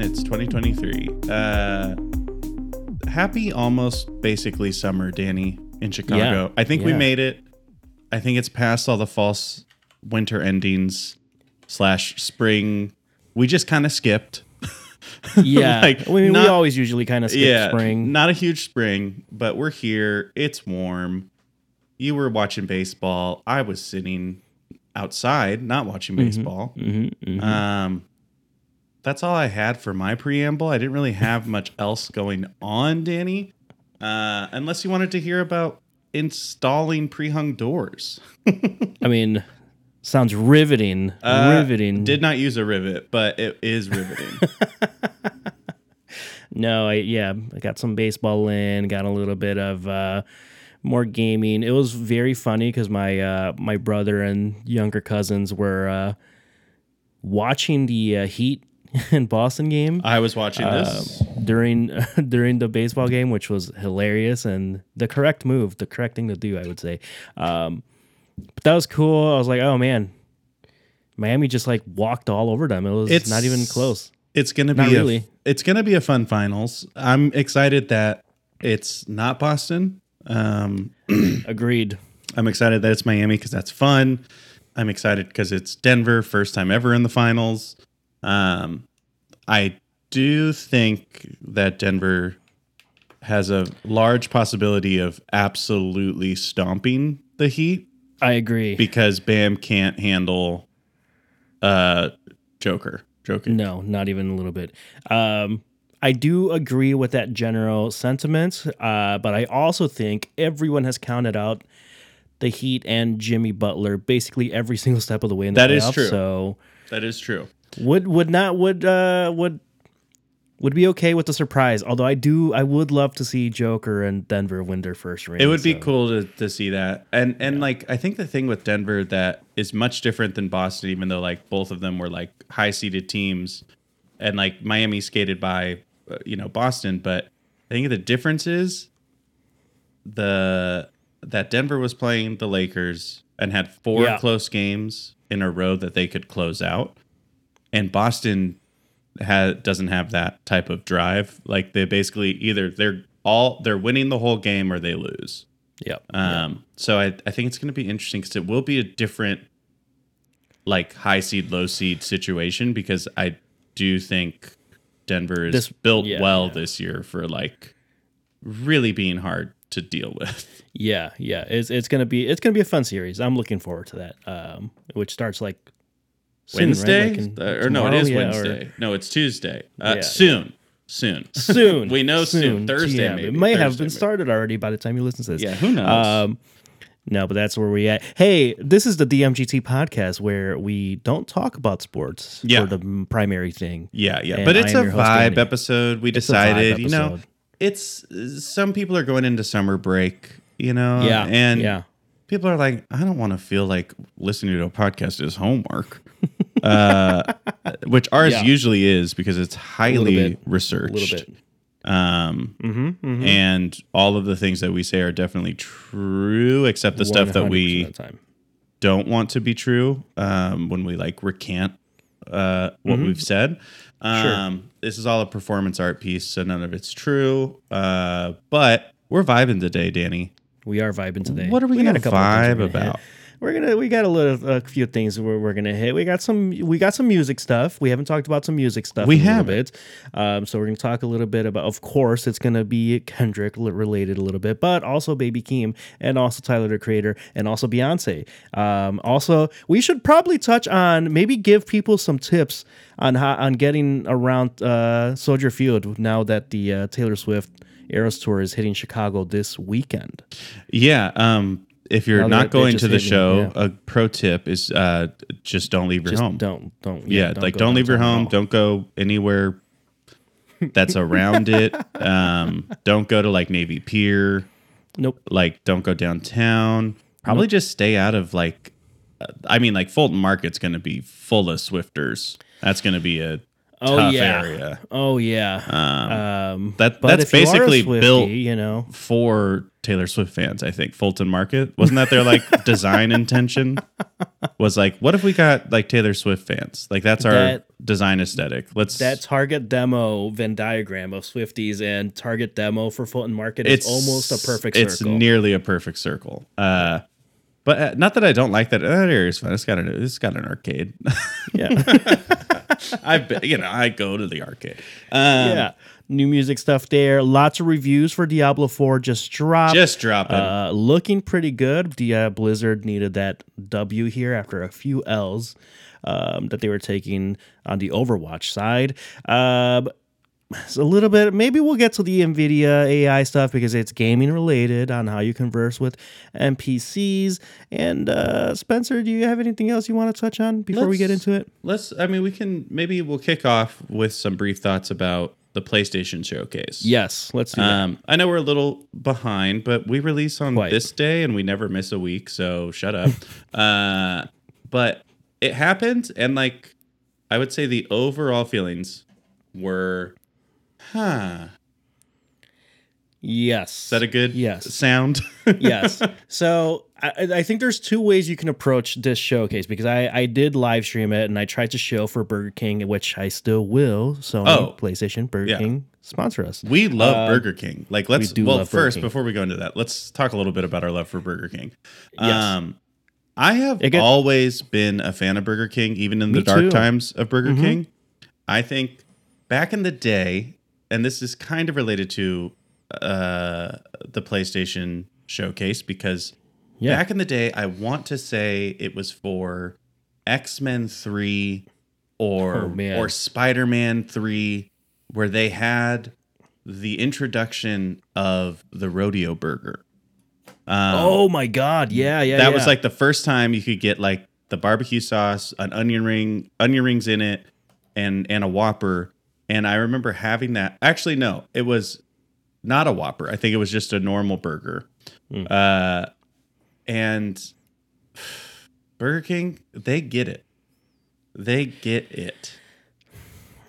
Out in the sun. It's 2023. Uh, happy almost basically summer, Danny, in Chicago. Yeah, I think we made it. I think it's past all the false winter endings slash spring. We just kind of skipped. Yeah, Like, I mean, we always usually kind of skip yeah, spring. not a huge spring, but we're here. It's warm. You were watching baseball. I was sitting outside, not watching Mm-hmm. baseball. Um, that's all I had for my preamble. I didn't really have much else going on, Danny. Uh, unless you wanted to hear about installing pre-hung doors. I mean, sounds riveting. Uh, riveting. Did not use a rivet, but it is riveting. No, I yeah, I got some baseball in, got a little bit of uh more gaming. It was very funny because my uh my brother and younger cousins were uh watching the uh, Heat and Boston game I was watching uh, this. during during the baseball game, which was hilarious and the correct move, the correct thing to do, I would say. Um but that was cool. I was like, oh man. Miami just like walked all over them. It was It's- not even close. It's gonna be Not a, really. it's gonna be a fun finals. I'm excited that it's not Boston. Um, Agreed. I'm excited that it's Miami because that's fun. I'm excited because it's Denver, first time ever in the finals. Um, I do think that Denver has a large possibility of absolutely stomping the Heat I agree. because Bam can't handle uh Joker. Joker. No, not even a little bit. Um, I do agree with that general sentiment, uh, but I also think everyone has counted out the Heat and Jimmy Butler basically every single step of the way in the That is playoffs. true. So That is true. Would would not would uh would would be okay with the surprise. Although I do, I would love to see Joker and Denver win their first ring. It would be cool to, to see that. And and like I think the thing with Denver that is much different than Boston, even though like both of them were like high seeded teams, and like Miami skated by, uh, you know, Boston. But I think the difference is the that Denver was playing the Lakers and had four Yeah. close games in a row that they could close out, and Boston ha- doesn't have that type of drive. Like they basically either they're all they're winning the whole game or they lose. Yep. Um, so I, I think it's going to be interesting because it will be a different, like high seed, low seed situation because I do think Denver is This- built yeah, well yeah. this year for like really being hard to deal with. Yeah, yeah. It's it's gonna be it's gonna be a fun series. I'm looking forward to that. Um, which starts like soon, right? Wednesday Like in- Uh, or no, it is Yeah, or- Wednesday. No, it's Tuesday. Uh, Yeah, soon, soon, soon. we know soon. Thursday, Yeah, maybe. It may have been maybe. started already by the time you listen to this. Yeah, who knows? Um, no, but that's where we at. Hey, this is the DMGT podcast where we don't talk about sports Yeah. for the primary thing. Yeah, yeah, And but it's a host, vibe episode. We It's a vibe decided, you know, it's some people are going into summer break, you know, Yeah, and yeah. People are like, I don't want to feel like listening to a podcast is homework, uh, which ours Yeah. usually is because it's highly bit. researched, A little bit. um, Mm-hmm, and all of the things that we say are definitely true, except the stuff that we don't want to be true um, when we like recant uh, what Mm-hmm. we've said. Um, This is all a performance art piece, so none of it's true. Uh, but we're vibing today, Danny. We are vibing today. What are we got gonna a couple of things vibe we're gonna hit. about? We're gonna we got a little a few things we're, we're gonna hit. We got some we got some music stuff. We haven't talked about some music stuff. We in a little haven't. bit. Um, so we're gonna talk a little bit about. Of course, it's gonna be Kendrick related a little bit, but also Baby Keem and also Tyler the Creator and also Beyonce. Um, also, we should probably touch on maybe give people some tips on how on getting around uh, Soldier Field now that the uh, Taylor Swift Eras tour is hitting Chicago this weekend. Yeah. Um, if you're not going to the show, yeah. a pro tip is uh, just don't leave your Just home. don't don't yeah, like go don't leave your home. Don't go anywhere that's around it. Um, don't go to like Navy Pier. Nope. like don't go downtown probably just stay out of like uh, i mean like fulton market's going to be full of swifters that's going to be a Oh yeah. area Oh yeah. Um, that that's basically Swiftie, built You know. for taylor swift fans i think fulton market wasn't that their like design intention was like, what if we got like Taylor Swift fans? Like that's our That- design aesthetic. Let's that target demo Venn diagram of Swifties and target demo for Fulton Market is almost a perfect circle. It's circle. nearly a perfect circle. Uh, but uh, not that I don't like that. That area's fun. It's got an it's got an arcade. yeah. I've been, you know I go to the arcade. Um, yeah. New music stuff there. Lots of reviews for Diablo 4 just dropped. just dropping. Uh, looking pretty good. The uh, Blizzard needed that W here after a few L's um, that they were taking on the Overwatch side. Um, it's a little bit. Maybe we'll get to the Nvidia AI stuff because it's gaming related on how you converse with NPCs. And uh, Spencer, do you have anything else you want to touch on before we get into it? Let's. I mean, we can maybe we'll kick off with some brief thoughts about the PlayStation Showcase. Yes, let's do that. Um, I know we're a little behind, but we release on Quite. this day and we never miss a week, so shut up. uh, but it happened, and like I would say the overall feelings were, huh. yes. Is that a good Yes. sound? yes. So I, I think there's two ways you can approach this showcase because I, I did live stream it and I tried to show for Burger King, which I still will. So Oh. PlayStation, Burger Yeah. King sponsor us. We love Uh, Burger King. Like, let's do well first before we go into that, let's talk a little bit about our love for Burger King. Yes. Um, I have always been a fan of Burger King, even in the dark too. times of Burger Mhm. King. I think back in the day, and this is kind of related to uh, the PlayStation showcase because Yeah. back in the day, I want to say it was for X Men Three or Oh, or Spider Man Three, where they had the introduction of the rodeo burger. Um, oh my God. Yeah, yeah. that yeah. was like the first time you could get like the barbecue sauce, an onion ring, onion rings in it, and and a Whopper. And I remember having that. Actually, no, it was not a Whopper. I think it was just a normal burger. Mm. Uh, and Burger King, they get it. They get it.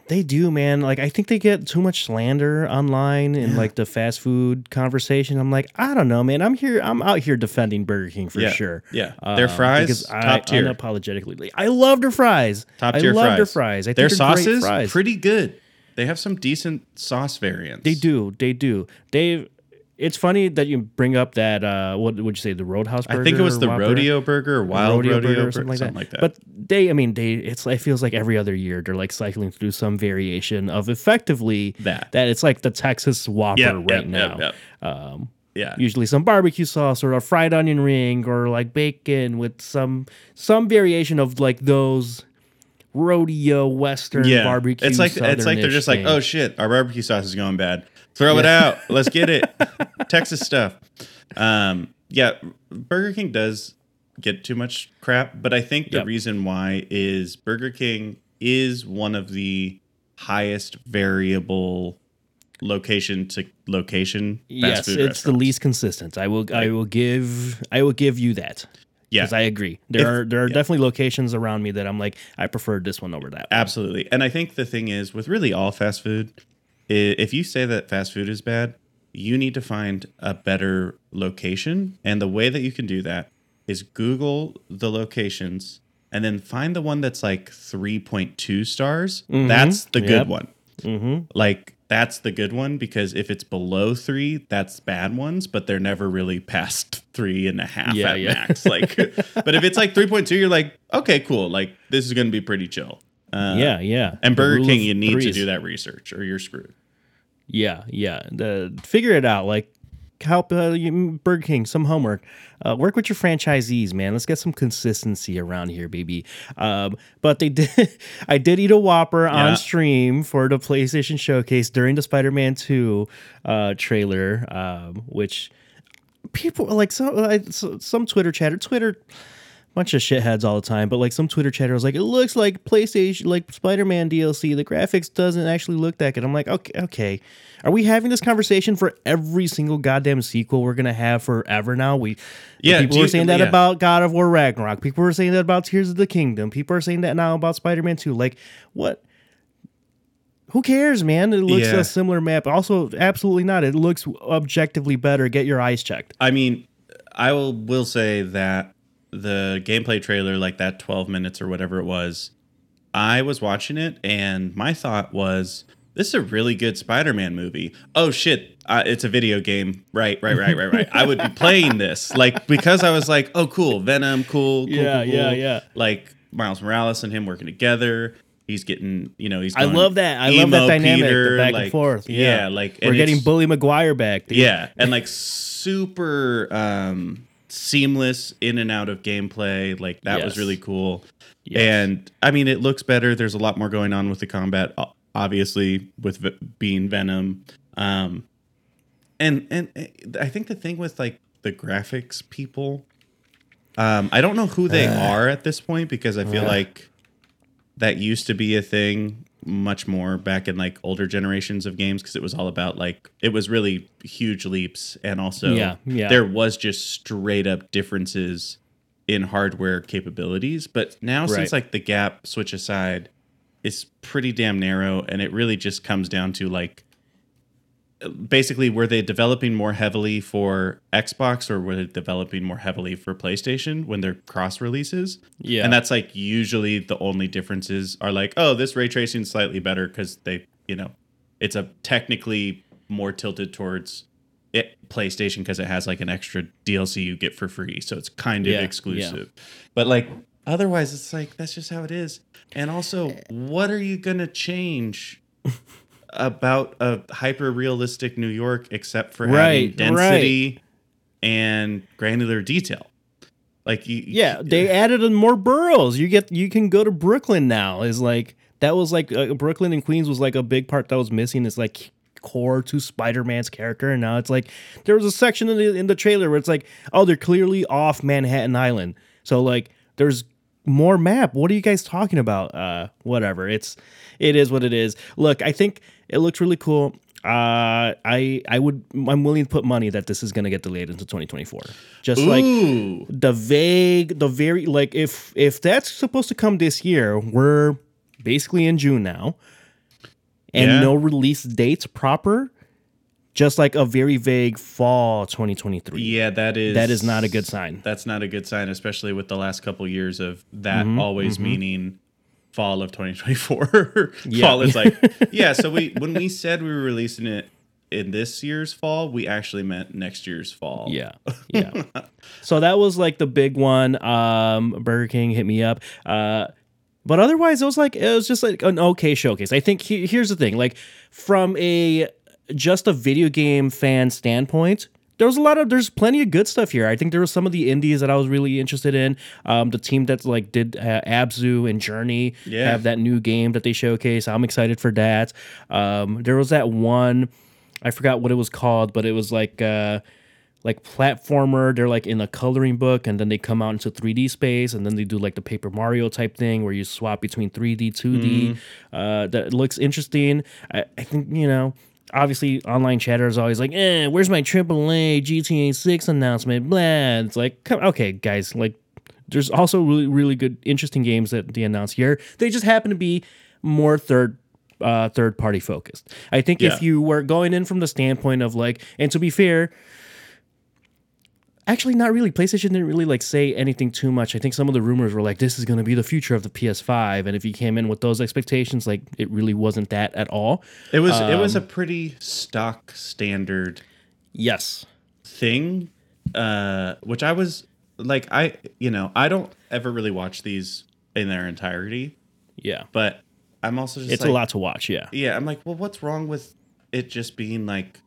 They do, man. Like I think they get too much slander online in like the fast food conversation. I'm like, I don't know, man. I'm here. I'm out here defending Burger King for Yeah, sure. yeah. Their Um, fries, because I- top tier. Unapologetically, I love their fries. Top I tier love fries. their fries. I think Their sauces fries. pretty good. They have some decent sauce variants. They do. They do. They. It's funny that you bring up that. Uh, what would you say? The Roadhouse burger. I think it was the Whopper? rodeo burger, or wild rodeo, burger burger, or something like that. But But they, I mean, they. It's. It feels like every other year they're like cycling through some variation of effectively That. That it's like the Texas Whopper Yeah, right yep, now. yep, Um, yeah, usually some barbecue sauce or a fried onion ring or like bacon with some some variation of like those rodeo western yeah. barbecue. It's like it's like they're just like, oh shit, our barbecue sauce is going bad. Throw it out. Let's get it. Texas stuff. Um, yeah, Burger King does get too much crap, but I think the Yep. reason why is Burger King is one of the highest variable location to location fast yes, it's the least consistent. I will I will give I will give you that. Yeah. Because I agree. There If- are there are yeah. definitely locations around me that I'm like, I prefer this one over that. one. Absolutely. And I think the thing is with really all fast food, if you say that fast food is bad, you need to find a better location. And the way that you can do that is Google the locations and then find the one that's like 3.2 stars. That's the good Yep. one. Mm-hmm. Like, that's the good one because if it's below three, that's bad ones, but they're never really past three and a half Yeah, at yeah. max. Like, but if it's like 3.2, you're like, okay, cool. Like, this is going to be pretty chill. Uh, yeah, yeah. and Burger King, you need to do that research or you're screwed. Yeah, yeah. The figure it out. Like help uh, Burger King some homework. Uh, work with your franchisees, man. Let's get some consistency around here, baby. Um, but they did. I did eat a Whopper Yeah. on stream for the PlayStation Showcase during the Spider-Man Two uh, trailer, um, which people like some some Twitter chatter. Twitter bunch of shitheads all the time, but like some Twitter chatter was like, it looks like PlayStation, like Spider-Man DLC. The graphics doesn't actually look that good. I'm like, okay, okay. Are we having this conversation for every single goddamn sequel we're gonna have forever now? We Yeah, people were saying that yeah. about God of War Ragnarok. People were saying that about Tears of the Kingdom. People are saying that now about Spider-Man 2. Like, what? Who cares, man? It looks Yeah. a similar map. Also, absolutely not. It looks objectively better. Get your eyes checked. I mean, I will will say that the gameplay trailer, like that 12 minutes or whatever it was, I was watching it and my thought was, this is a really good Spider-Man movie. Oh shit, uh, it's a video game. Right, right, right, right, right. I would be playing this like because I was like, oh cool, Venom, cool, cool, Yeah, cool, yeah, cool. yeah. Like Miles Morales and him working together. He's getting, you know, he's. I love that. I love that dynamic, the Peter, back like- and forth. Yeah, Yeah, like we're getting Bully Maguire back. dude. yeah, and like super um seamless in and out of gameplay. Like that was really cool. Yes. And I mean, it looks better. There's a lot more going on with the combat, obviously, with v- being Venom. Um, and and uh, I think the thing with like the graphics people, um, I don't know who they are at this point because I feel Uh. like that used to be a thing much more back in like older generations of games because it was all about like it was really huge leaps and also Yeah, yeah. there was just straight up differences in hardware capabilities but now since like the gap switch aside is pretty damn narrow and it really just comes down to like basically were they developing more heavily for Xbox or were they developing more heavily for PlayStation when they're cross releases? Yeah. And that's like usually the only differences are like, oh, this ray tracing is slightly better because they, you know, it's a technically more tilted towards it PlayStation because it has like an extra DLC you get for free. So it's kind of Yeah, yeah. exclusive. But like otherwise it's like that's just how it is. And also, eh. what are you gonna change about a hyper realistic New York except for Right, having density and granular detail? Like you, Yeah, they added in more boroughs. You get you can go to Brooklyn now. Is like that was like uh, Brooklyn and Queens was like a big part that was missing. Is like core to Spider-Man's character, and now it's like there was a section in the in the trailer where it's like, oh, they're clearly off Manhattan Island. So like, there's more map. What are you guys talking about? Uh, whatever. It's it is what it is. Look, I think it looks really cool. Uh, I I would I'm willing to put money that this is gonna get delayed into 2024. Just like the vague the very like if if that's supposed to come this year we're basically in june now and Yeah. no release dates proper just like a very vague fall 2023 yeah, that is that is not a good sign That's not a good sign, especially with the last couple years of that Mm-hmm, always meaning fall of 2024. Yeah. fall is like yeah. So we when we said we were releasing it in this year's fall, we actually meant next year's fall. yeah yeah so that was like the big one um burger king hit me up uh but otherwise it was like it was just like an okay showcase i think he, here's the thing like from a just a video game fan standpoint there was a lot of there's plenty of good stuff here i think there was some of the indies that i was really interested in um the team that like did uh, abzu and journey Yeah. have that new game that they showcase i'm excited for that um there was that one i forgot what it was called but it was like uh like platformer. They're like in a coloring book, and then they come out into 3D space, and then they do like the Paper Mario type thing where you swap between 3D, 2D. Uh, that looks interesting. I, I think you know. Obviously, online chatter is always like, "Eh, where's my AAA GTA 6 announcement?" Blah. It's like, come, okay, guys, like, there's also really, really good, interesting games that they announced here. They just happen to be more third uh third party focused. I think Yeah. if you were going in from the standpoint of like and to be fair, actually not really PlayStation didn't really like say anything too much. I think some of the rumors were like this is going to be the future of the PS5 and if you came in with those expectations like it really wasn't that at all. It was it was a Um, pretty stock standard Yes. thing, uh, which I was like, I you know I don't ever really watch these in their entirety, Yeah. but I'm also just It's like, a lot to watch, yeah. Yeah, I'm like, well, what's wrong with it just being like,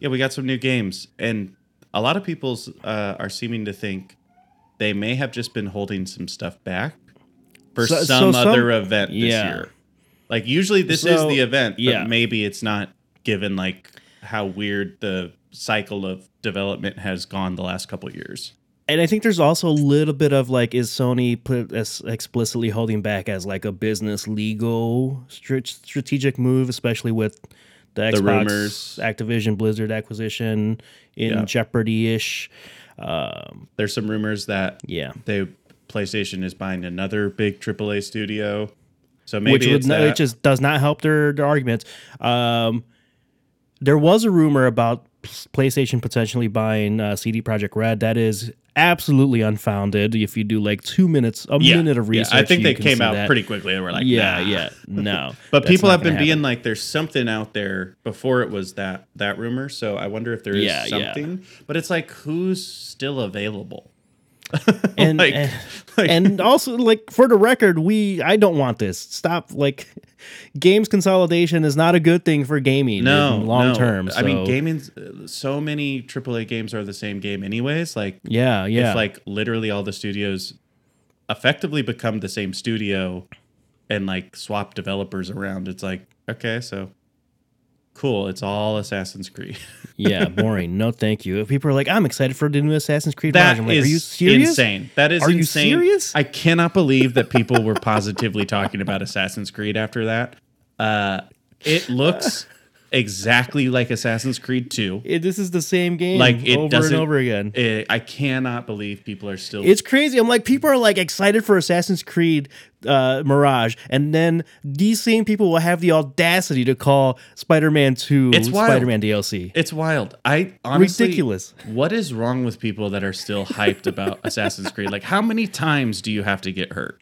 yeah, we got some new games, and a lot of people uh, are seeming to think they may have just been holding some stuff back for So- so some some- other event this yeah. year. Like usually this is the event, but yeah. maybe it's not given like how weird the cycle of development has gone the last couple years. And I think there's also a little bit of like, is Sony put as explicitly holding back as like a business legal str- strategic move, especially with the Xbox, rumors. Activision, Blizzard acquisition in Yeah. jeopardy ish. Um, There's some rumors that yeah, they PlayStation is buying another big AAA studio. So maybe which would it's no, that. it just does not help their their arguments. Um, there was a rumor about PlayStation potentially buying uh, CD Projekt Red. That is absolutely unfounded. If you do like two minutes, a Yeah, minute of yeah, research, I think they came out that. pretty quickly and we're like, Yeah, nah. yeah, no. But people have been gonna being like, there's something out there before it was that that rumor. So I wonder if there is Yeah, yeah. something. But it's like, who's still available? and like- and, like- and also like for the record, we I don't want this. Stop like games consolidation is not a good thing for gaming No, long no. term. I mean, gaming. Uh, so many AAA games are the same game, anyways. Like, Yeah, yeah. if like literally all the studios effectively become the same studio and like swap developers around, it's like okay, so cool. It's all Assassin's Creed. yeah, boring. No, thank you. If people are like, I'm excited for the new Assassin's Creed. That like, is are you serious? insane. That is Are you serious? I cannot believe that people were positively talking about Assassin's Creed after that. Uh, it looks exactly like Assassin's Creed 2. It- this is the same game Like it over and over again. It, I cannot believe people are still It's crazy. I'm like, people are like excited for Assassin's Creed uh, Mirage, and then these same people will have the audacity to call Spider-Man 2 It's wild. Spider-Man DLC. It's wild. I honestly Ridiculous. What is wrong with people that are still hyped about Assassin's Creed? Like, how many times do you have to get hurt?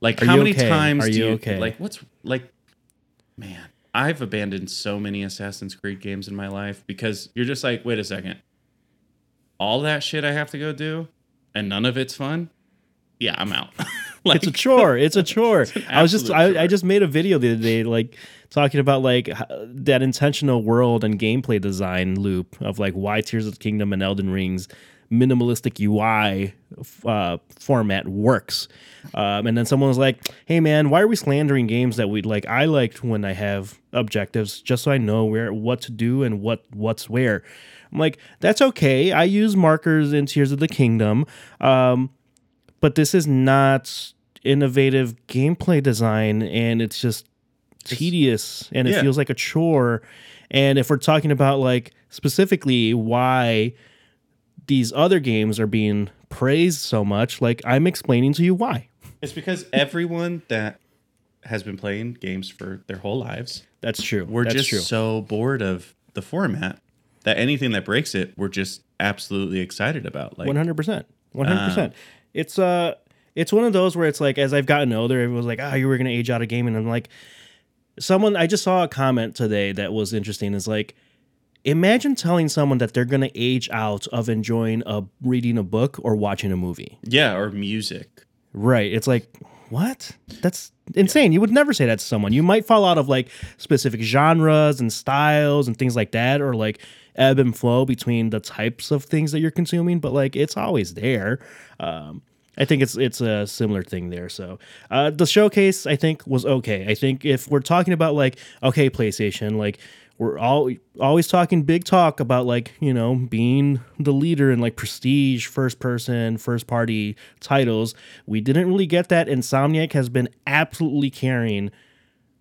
Like, Are how many okay? times Are do you you okay? like? What's like? Man, I've abandoned so many Assassin's Creed games in my life because you're just like, wait a second, all that shit I have to go do, and none of it's fun. Yeah, I'm out. like, it's a chore. It's a chore. I was just I, I just made a video the other day like talking about like that intentional world and gameplay design loop of like why Tears of the Kingdom and Elden Rings minimalistic UI uh, format works. Um, and then someone was like, "Hey man, why are we slandering games that we like? I liked when I have objectives just so I know where what to do and what what's where." I'm like, "That's okay. I use markers in Tears of the Kingdom." Um, but this is not innovative gameplay design and it's just tedious and it Yeah. feels like a chore and if we're talking about like specifically why these other games are being praised so much like i'm explaining to you why. It's because everyone that has been playing games for their whole lives that's true. we're that's just true. so bored of the format that anything that breaks it, we're just absolutely excited about. Like, 100% 100% it's uh it's one of those where it's like as i've gotten older everyone's like ah you were gonna age out of gaming. And i'm like someone i just saw a comment today that was interesting. Is like imagine telling someone that they're gonna age out of enjoying a reading a book or watching a movie yeah, or music. right it's like what that's insane you would never say that to someone you might fall out of like specific genres and styles and things like that or like ebb and flow between the types of things that you're consuming but like it's always there um I think it's it's a similar thing there. So uh, the showcase I think was okay. I think if we're talking about like okay PlayStation, like we're all always talking big talk about like you know being the leader in like prestige first person first party titles. We didn't really get that. Insomniac has been absolutely carrying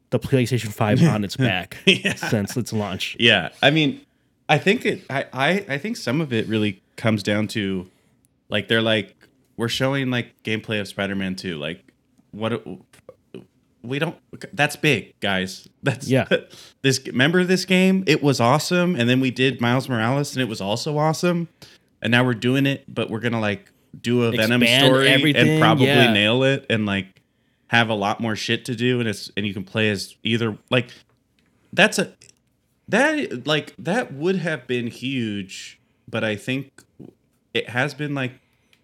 the PlayStation Five on its back since its launch. Yeah, I mean, I think it. I, I I think some of it really comes down to, like, they're like, we're showing like gameplay of Spider-Man Two. Like, what? We don't. That's big, guys. That's Yeah. This remember this game? It was awesome, and then we did Miles Morales, and it was also awesome. And now we're doing it, but we're gonna like do a Venom Expand story everything, and probably yeah. nail it, and like have a lot more shit to do, and it's and you can play as either like that's a that like that would have been huge but i think it has been like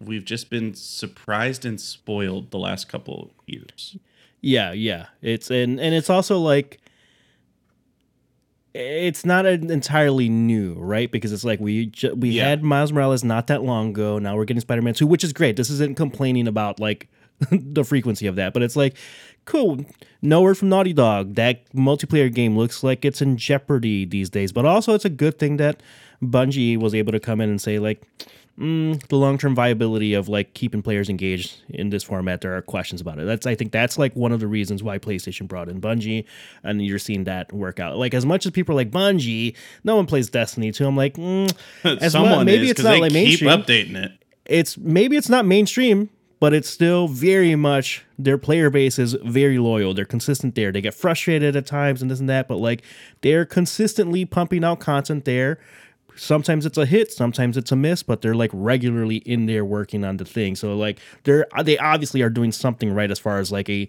we've just been surprised and spoiled the last couple of years Yeah, yeah. It's and and it's also like it's not an entirely new, right? Because it's like we ju- we Yeah. had Miles Morales not that long ago. Now we're getting Spider-Man 2, which is great. This isn't complaining about like the frequency of that, but it's like cool. No word from Naughty Dog. That multiplayer game looks like it's in jeopardy these days, but also it's a good thing that Bungie was able to come in and say like mm, the long-term viability of like keeping players engaged in this format there are questions about it. That's i think that's like one of the reasons why playstation brought in bungie and you're seeing that work out. Like as much as people are like bungie no one plays destiny 2 i'm like mm, as someone mu- maybe is, it's not like keep mainstream. updating it. It's maybe it's not mainstream but it's still very much their player base is very loyal. They're consistent there. They get frustrated at times and this and that but like they're consistently pumping out content there sometimes it's a hit, sometimes it's a miss, but they're like regularly in there working on the thing. So like they're they obviously are doing something right as far as like a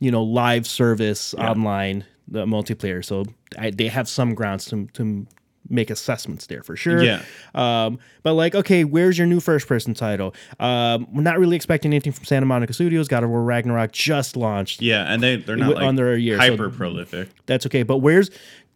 you know live service online the multiplayer. So I, they have some grounds to to make assessments there for sure. Yeah. Um, but like, okay, where's your new first person title? Um, we're not really expecting anything from Santa Monica Studios. God of War Ragnarok just launched. Yeah, and they they're not like under a year, so- hyper prolific. That's okay. But where's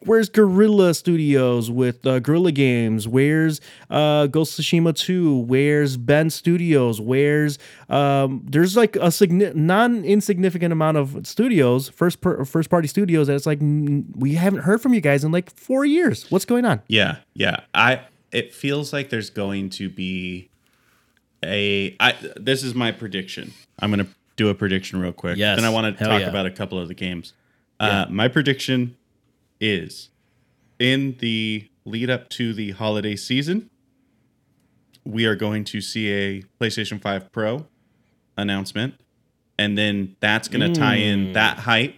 where's Guerrilla Studios with uh, Guerrilla Games? Where's uh, Ghost of Tsushima 2? Where's Bend Studios? Where's um, there's like a signi- non insignificant amount of studios, first per- first party studios that it's like we haven't heard from you guys in like four years. What's going on? Yeah, yeah. I it feels like there's going to be a I this is my prediction. I'm gonna do a prediction real quick. Yes. Then I want to Hell talk yeah. about a couple of the games. Uh, my prediction is in the lead up to the holiday season, we are going to see a PlayStation 5 Pro announcement. And then that's going to tie in hmm. that hype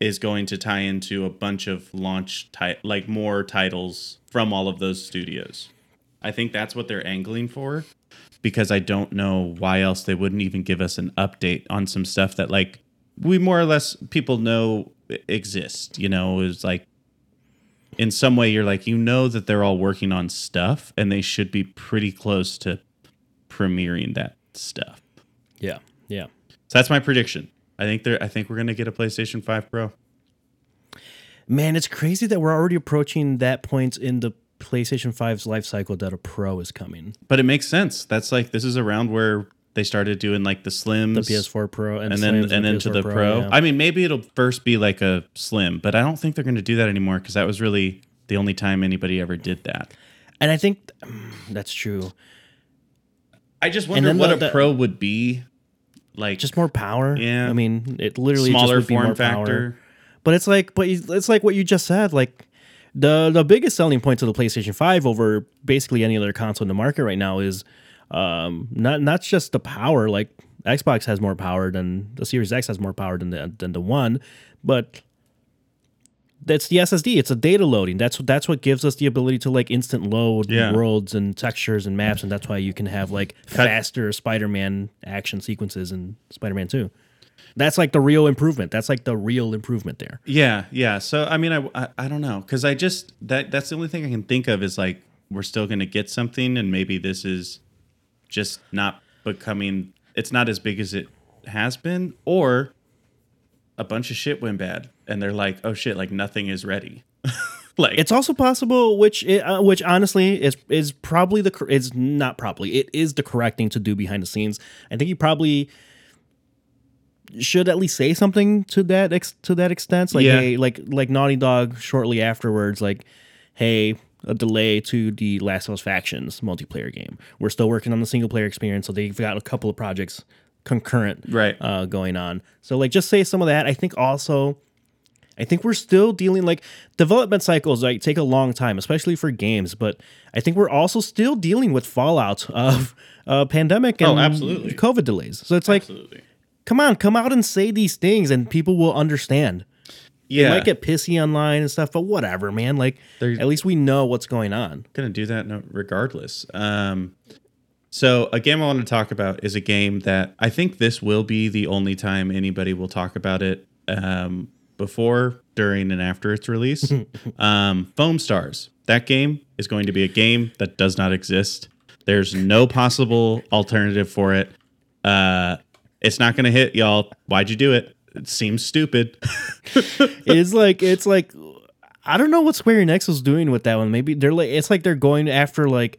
is going to tie into a bunch of launch ti- like more titles from all of those studios. I think that's what they're angling for because I don't know why else they wouldn't even give us an update on some stuff that like we more or less people know exist, you know, is like in some way you're like you know that they're all working on stuff and they should be pretty close to premiering that stuff. Yeah, yeah. So that's my prediction. I think they're I think we're going to get a PlayStation 5 Pro. Man, it's crazy that we're already approaching that point in the PlayStation 5's life cycle that a Pro is coming. But it makes sense. That's like this is around where they started doing like the slims, The PS4 Pro and, and then Slims and then to PS4 the Pro. yeah. I mean, maybe it'll first be like a slim, but I don't think they're going to do that anymore because that was really the only time anybody ever did that. And I think mm, that's true. I just wonder what the- a Pro would be like. Just more power. Yeah. I mean, it literally just smaller would be form more factor. Power. But it's like, but it's like what you just said. Like the the biggest selling point to the PlayStation Five over basically any other console in the market right now is um, not not just the power. Like Xbox has more power than the Series X has more power than the than the One, but that's the SSD. It's a data loading. That's that's what gives us the ability to like instant load Yeah. worlds and textures and maps, and that's why you can have like faster Spider-Man action sequences in Spider-Man Two. That's like the real improvement. That's like the real improvement there. Yeah, yeah. So I mean, I I, I don't know because I just that that's the only thing I can think of is like we're still going to get something, and maybe this is just not becoming. It's not as big as it has been, or a bunch of shit went bad, and they're like, oh shit, like nothing is ready. like It's also possible, which uh, which honestly is is probably the is not probably it is the correct thing to do behind the scenes. I think you probably should at least say something to that ex- to that extent. Like Yeah. hey, like like Naughty Dog shortly afterwards, like hey, a delay to the Last of Us Factions multiplayer game. We're still working on the single player experience, so they've got a couple of projects concurrent Right. uh, going on. So like just say some of that. I think also I think we're still dealing like development cycles like take a long time, especially for games. But I think we're also still dealing with fallout of uh, pandemic and Oh, absolutely. COVID delays. So it's like, absolutely. come on, come out and say these things, and people will understand. They Yeah, might get pissy online and stuff, but whatever, man. Like There's- at least we know what's going on. gonna do that no, regardless. Um, so a game I want to talk about is a game that I think this will be the only time anybody will talk about it um, before, during, and after its release. um, Foam Stars. That game is going to be a game that does not exist. There's no possible alternative for it. Uh, it's not gonna hit, y'all. Why'd you do it? It seems stupid. it's like it's like I don't know what Square Enix is doing with that one. Maybe they're like it's like they're going after like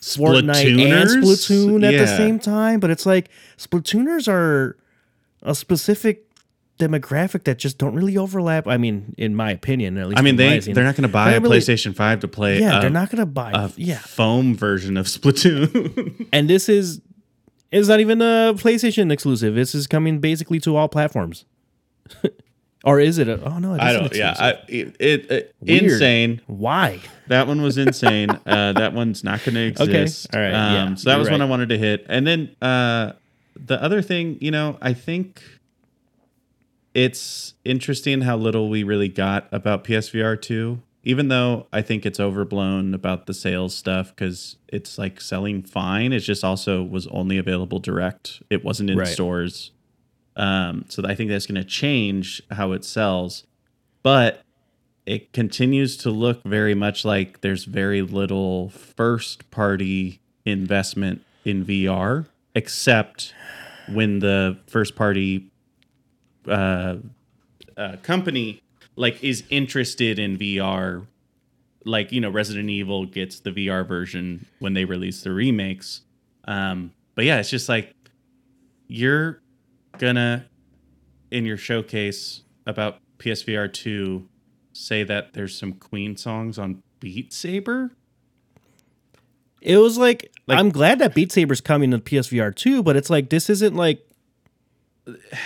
Fortnite and Splatoon at the same time, but it's like Splatooners are a specific demographic that just don't really overlap. I mean, in my opinion, at least. I mean, they they're not gonna buy a really- PlayStation Five to play. Yeah, a- they're not gonna buy. a yeah, foam version of Splatoon. and this is it's not even a PlayStation exclusive. This is coming basically to all platforms. or is it? A, oh no, it I don't. Yeah. I, it, it, it Weird. insane. Why? That one was insane. uh, that one's not going to exist. Okay. all right, Um, yeah, so that was one. I wanted to hit, and then uh, the other thing, you know, I think it's interesting how little we really got about PSVR two even though I think it's overblown about the sales stuff because it's like selling fine. It just also was only available direct. It wasn't in Right. stores. Um, so I think that's going to change how it sells, but it continues to look very much like there's very little first party investment in VR, except when the first party uh, uh, company like is interested in VR. Like you know, Resident Evil gets the VR version when they release the remakes. Um, but yeah, it's just like you're gonna in your showcase about PSVR two say that there's some Queen songs on Beat Saber. It was like, Like- I'm glad that Beat Saber's coming to PSVR two, but it's like this isn't like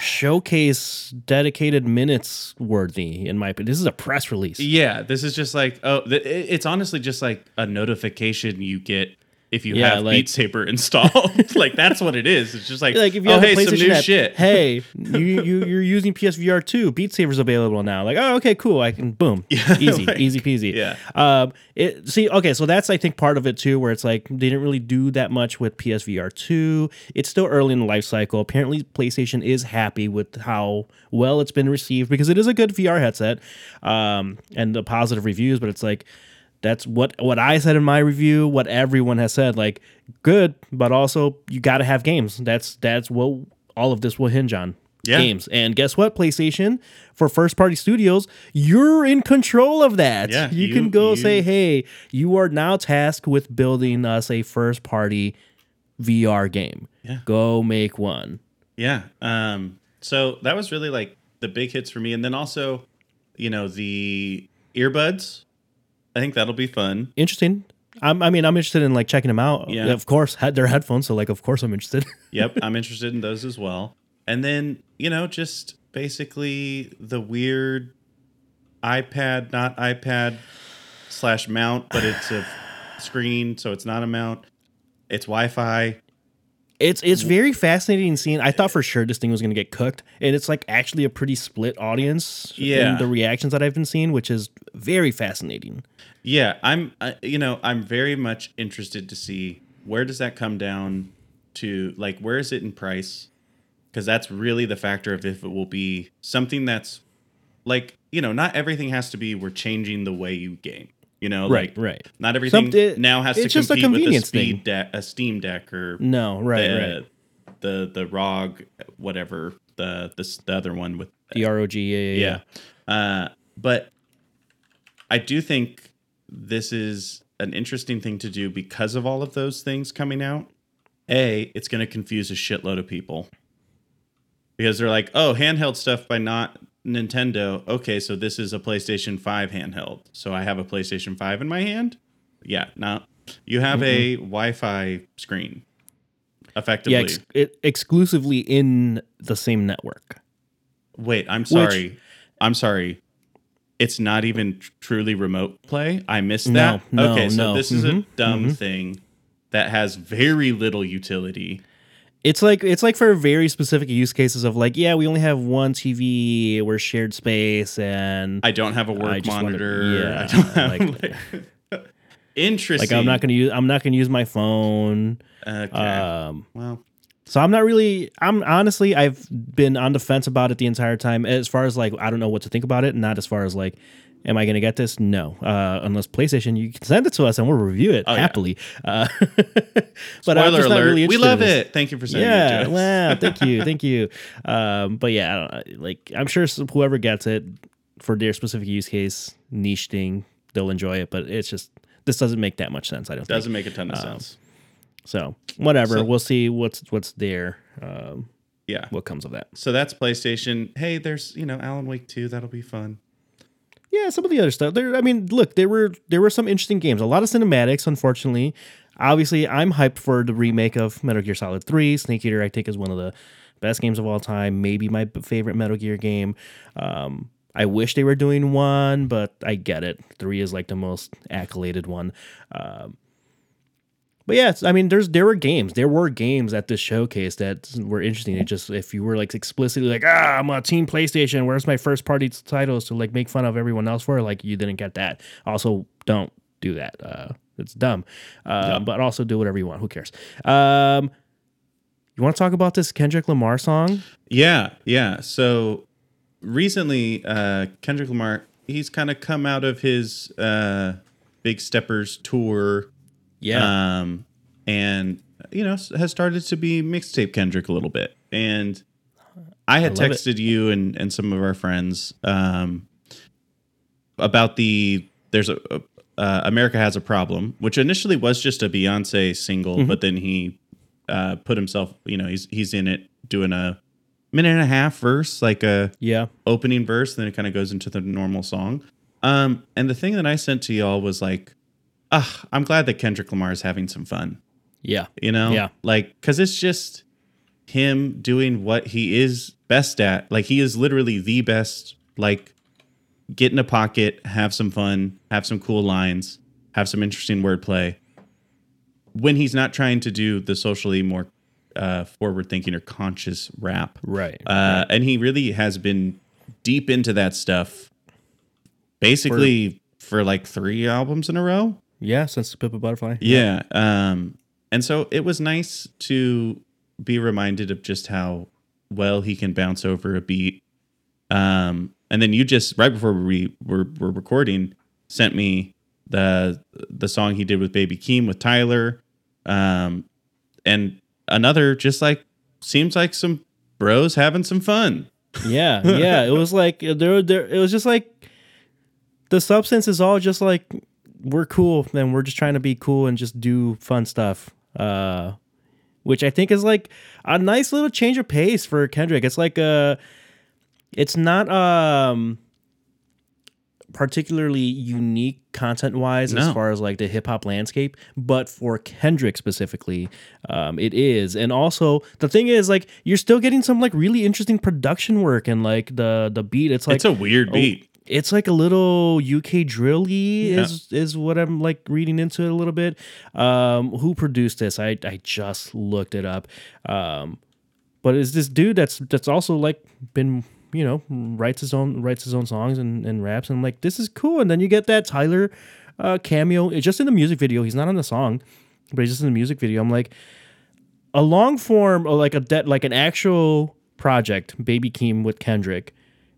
showcase dedicated minutes worthy in my opinion. This is a press release. Yeah, this is just like oh, it's honestly just like a notification you get if you Yeah, have like- Beat Saber installed. like that's what it is. It's just like, Like if you oh have hey, some new app, shit. hey, you you you're using PSVR two. Beat Saber's available now. Like, oh, okay, cool. I can boom, easy, like, easy peasy. yeah. Um. It see, okay, so that's I think part of it too, where it's like they didn't really do that much with PSVR two. It's still early in the life cycle. Apparently, PlayStation is happy with how well it's been received because it is a good VR headset, um, and the positive reviews. But it's like that's what what I said in my review, what everyone has said, like good, but also you got to have games. That's that's what all of this will hinge on. Yeah. Games. And guess what, PlayStation, for first party studios, you're in control of that. Yeah, you, you- can go you- say, hey, you are now tasked with building us a first party VR game. Yeah. Go make one. Yeah. Um, so that was really like the big hits for me. And then also, you know, the earbuds. I think that'll be fun. Interesting. I'm, I mean, I'm interested in like checking them out. Yeah. Of course, had their headphones, so like, of course, I'm interested. Yep, I'm interested in those as well. And then, you know, just basically the weird iPad, not iPad slash mount, but it's a screen, so it's not a mount. It's Wi-Fi. It's it's very fascinating seeing. I thought for sure this thing was gonna get cooked, and it's like actually a pretty split audience. Yeah. in the reactions that I've been seeing, which is very fascinating. Yeah, I'm. I, you know, I'm very much interested to see where does that come down to. Like, where is it in price? Because that's really the factor of if it will be something that's like you know, not everything has to be we're changing the way you game. You know, Right, like right. Not everything Some- now has to it's just a compete with a convenience speed thing. deck, a Steam Deck, or No, right, the, right. the the ROG, whatever the this the other one with The ROG, yeah, yeah, yeah. yeah. Uh, but I do think this is an interesting thing to do because of all of those things coming out. A, it's going to confuse a shitload of people because they're like, oh, handheld stuff by not Nintendo. Okay, so this is a PlayStation 5 handheld. So I have a PlayStation 5 in my hand? Yeah, no. You have a Wi Fi screen, effectively. Yeah, ex- it, exclusively in the same network. Wait, I'm sorry. I'm sorry. It's not even tr- truly remote play. I missed that. No, no, okay, so no. this is a Mhm, dumb thing that has very little utility. It's like it's like for very specific use cases of like, yeah, we only have one TV, we're shared space, and I don't have a work monitor. yeah, don't have, like- like- interesting. like I'm not gonna use I'm not gonna use my phone. Okay. Um, well, So I'm not really. I'm honestly. I've been on the fence about it the entire time. As far as like, I don't know what to think about it. Not as far as like, am I going to get this? No. Uh, unless PlayStation, you can send it to us and we'll review it Oh, yeah. happily. Uh, but I'm spoiler just not alert. really we love it. Thank you for sending it Yeah. to us. Wow. Thank you. Thank you. Um, but yeah, I don't, like I'm sure whoever gets it for their specific use case, niche thing, they'll enjoy it. But it's just this doesn't make that much sense. I don't think. Doesn't make a ton of sense. So whatever. So- we'll see what's what's there. Um, Yeah. what comes of that. So that's PlayStation. Hey, there's, you know, Alan Wake 2. That'll be fun. Yeah, some of the other stuff. There, I mean, look, there were there were some interesting games. A lot of cinematics, unfortunately. Obviously, I'm hyped for the remake of Metal Gear Solid 3. Snake Eater, I think, is one of the best games of all time. Maybe my favorite Metal Gear game. Um, I wish they were doing one, but I get it. Three is like the most accoladed one. Um, but yeah, I mean, there's there were games, there were games at this showcase that were interesting. It just if you were like explicitly like, ah, I'm a team PlayStation. Where's my first party titles to like make fun of everyone else for? Like you didn't get that. Also, don't do that. Uh, it's dumb. Uh, Yeah. But also do whatever you want. Who cares? Um, you want to talk about this Kendrick Lamar song? Yeah, yeah. So recently, uh, Kendrick Lamar, he's kind of come out of his uh, Big Steppers tour, um, and you know has started to be mixtape Kendrick a little bit. And I had it. texted you and and some of our friends um, about the there's a. Uh, America has a problem, which initially was just a Beyonce single, Mm-hmm. but then he uh, put himself, you know, he's he's in it doing a minute and a half verse, like a yeah. opening verse, then it kind of goes into the normal song. Um, and the thing that I sent to y'all was like, I'm glad that Kendrick Lamar is having some fun, Yeah. you know, Yeah. like because it's just him doing what he is best at. Like he is literally the best. Like get in a pocket, have some fun, have some cool lines, have some interesting wordplay. When he's not trying to do the socially more uh, forward thinking or conscious rap, Right. uh, and he really has been deep into that stuff basically for, like three albums in a row. Yeah. Since the Pimp a Butterfly. Yeah. Um, and so it was nice to be reminded of just how well he can bounce over a beat. Um, and then you just right before we were, were recording sent me the the song he did with Baby Keem with Tyler. Um, and another just like seems like some bros having some fun. Yeah, yeah. It was like there, there. It was just like the substance is all just like we're cool and we're just trying to be cool and just do fun stuff. Uh, which I think is like a nice little change of pace for Kendrick. It's like a, it's not um particularly unique content wise as far as like the hip hop landscape, but for Kendrick specifically, um, it is. And also the thing is like you're still getting some like really interesting production work and like the the beat. It's like it's a weird beat. It's like a little UK drilly Yeah. is is what I'm like reading into it a little bit. Um, who produced this? I I just looked it up. Um, but it's this dude that's that's also like been you know writes his own writes his own songs and, and raps and I'm like this is cool. And then you get that Tyler uh, cameo. It's just in the music video. He's not on the song, but he's just in the music video. I'm like a long form or like a de- like an actual project, Baby Keem with Kendrick,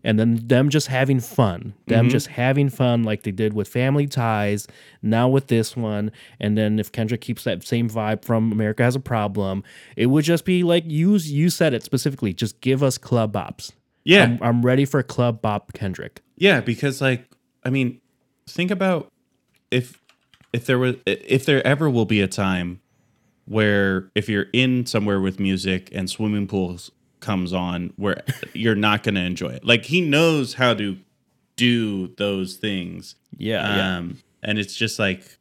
and then them just having fun, them mm-hmm. just having fun like they did with Family Ties, now with this one, and then if Kendrick keeps that same vibe from America Has a Problem, it would just be like you you said it specifically, just give us club bops. Yeah. I'm, I'm ready for club bop Kendrick. Yeah, because like I mean, think about if if there was if there ever will be a time where if you're in somewhere with music and swimming pools comes on where you're not going to enjoy it. Like he knows how to do those things. Yeah, yeah. Um and it's just like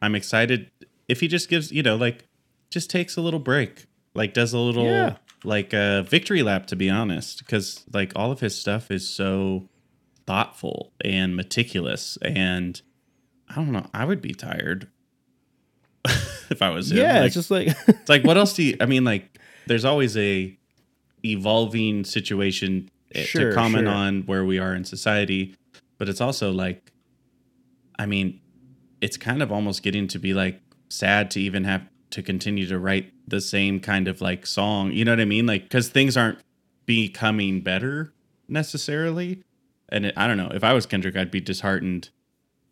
I'm excited if he just gives, you know, like just takes a little break. Like does a little Yeah. like a victory lap to be honest cuz like all of his stuff is so thoughtful and meticulous and I don't know, I would be tired if I was him. Yeah, Like, it's just like it's like what else do you I mean like there's always a evolving situation eh, Sure, to comment sure. on where we are in society, but it's also like I mean, it's kind of almost getting to be like sad to even have to continue to write the same kind of like song. You know what I mean? Like cuz things aren't becoming better necessarily. And it, I don't know, if I was Kendrick, I'd be disheartened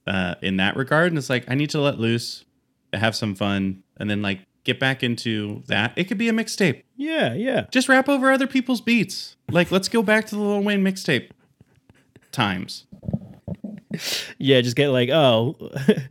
uh in that regard and it's like I need to let loose, have some fun and then like get back into that. It could be a mixtape. yeah, yeah. Just rap over other people's beats. Like let's go back to the Lil Wayne mixtape times. Yeah, just get like, oh,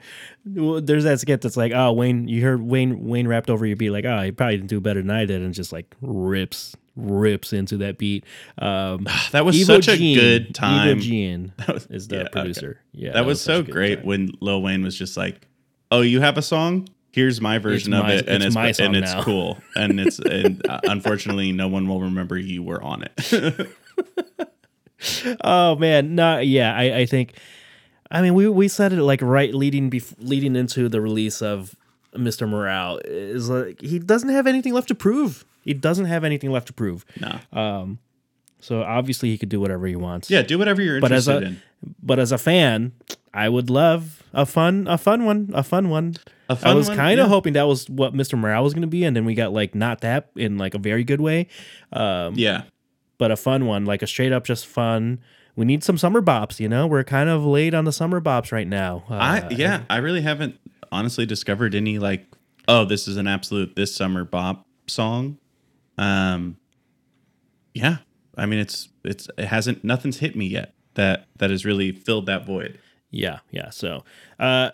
there's that skit that's like, oh, Wayne, you heard Wayne Wayne rapped over your beat, like, oh, he probably didn't do better than I did, and just like rips rips into that beat. Um, That was Evo such a Jean- good time. Evo Jean was- is the yeah, okay. producer. Yeah, that, was, such so great time. when Lil Wayne was just like, "Oh, you have a song? Here's my version of it, and it's it's, and it's cool, and it's and uh, unfortunately, no one will remember you were on it." Oh man, no, yeah, I, I think, I mean, we we said it like right leading bef- leading into the release of Mr. Morale is like he doesn't have anything left to prove. He doesn't have anything left to prove. No. Um, so obviously he could do whatever he wants. yeah, do whatever you're but as interested a in. but as a fan, I would love a fun a fun one, a fun one. A I was kind of yeah. hoping that was what Mr. Morale was going to be, and then we got like not that in like a very good way, um, Yeah. but a fun one, like a straight up just fun. We need some summer bops, you know. We're kind of late on the summer bops right now. Uh, I yeah, I really haven't honestly discovered any like oh, this is an absolute this summer bop song. Um yeah. I mean it's it's it hasn't nothing's hit me yet that that has really filled that void. Yeah, yeah. So, uh,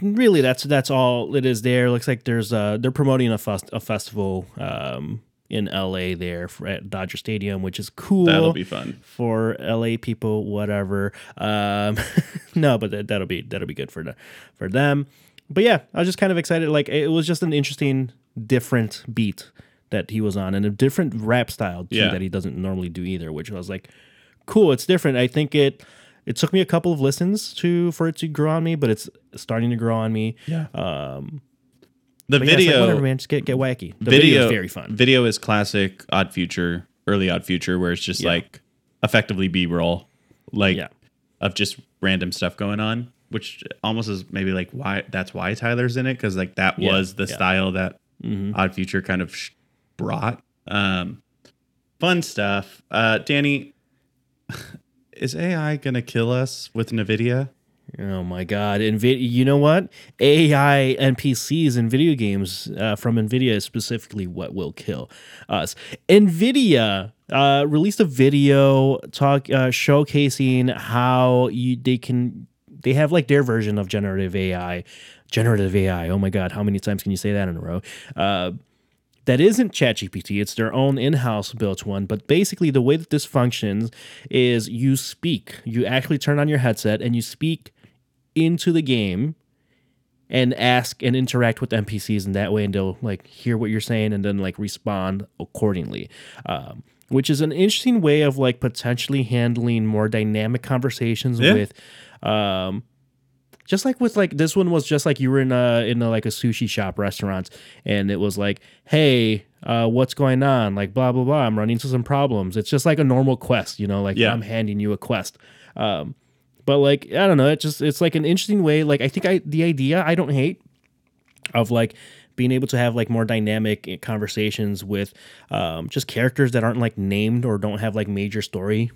really, that's that's all it is. There looks like there's uh they're promoting a fest- a festival um in L.A. there for, at Dodger Stadium, which is cool. That'll be fun. for LA people, whatever. Um, no, but that, that'll be that'll be good for the for them. But yeah, I was just kind of excited. Like it was just an interesting, different beat that he was on, and a different rap style too Yeah. that he doesn't normally do either. Which I was like, cool. It's different. I think it. It took me a couple of listens to for it to grow on me, but it's starting to grow on me. Yeah. Um, the but yeah, like, video whatever, man. Just get get wacky. The video, video is very fun. Video is classic Odd Future, early Odd Future, where it's just Yeah. like effectively B roll, like Yeah. of just random stuff going on, which almost is maybe like why that's why Tyler's in it because like that Yeah, was the yeah. style that Mhm. Odd Future kind of brought. Um, fun stuff. Uh, Danny, is AI gonna kill us with Nvidia? Oh my god! Nvidia, you know what? AI NPCs in video games uh, from Nvidia is specifically what will kill us. Nvidia uh, released a video talk uh, showcasing how you they can they have like their version of generative AI. Generative AI. Oh my god! How many times can you say that in a row? That isn't ChatGPT. It's their own in-house built one. But basically, the way that this functions is you speak. You actually turn on your headset and you speak into the game and ask and interact with NPCs in that way, and they'll like hear what you're saying and then like respond accordingly. Um, which is an interesting way of like potentially handling more dynamic conversations Yeah. with um just like with like this one was just like you were in a in a, like a sushi shop restaurant and it was like hey uh what's going on like blah blah blah i'm running into some problems it's just like a normal quest you know like Yeah. i'm handing you a quest um but like i don't know it just it's like an interesting way like i think i the idea i don't hate of like being able to have like more dynamic conversations with um just characters that aren't like named or don't have like major story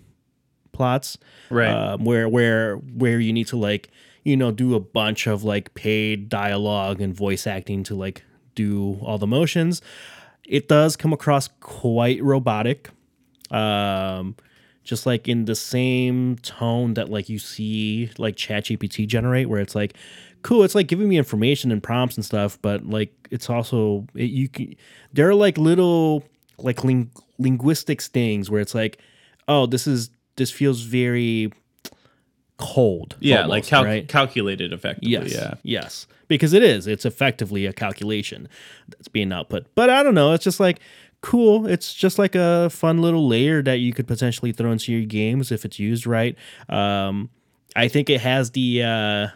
plots Right. um, where where where you need to like you know do a bunch of like paid dialogue and voice acting to like do all the motions. It does come across quite robotic um just like in the same tone that like you see like ChatGPT generate where it's like cool it's like giving me information and prompts and stuff but like it's also it, you can there are like little like ling- linguistics things where it's like oh this is this feels very cold yeah, almost, like cal- right? calculated effectively. Yes. Yeah. Yes. Because it is. It's effectively a calculation that's being output. But I don't know. It's just like cool. It's just like a fun little layer that you could potentially throw into your games if it's used right. Um, I think it has the uh,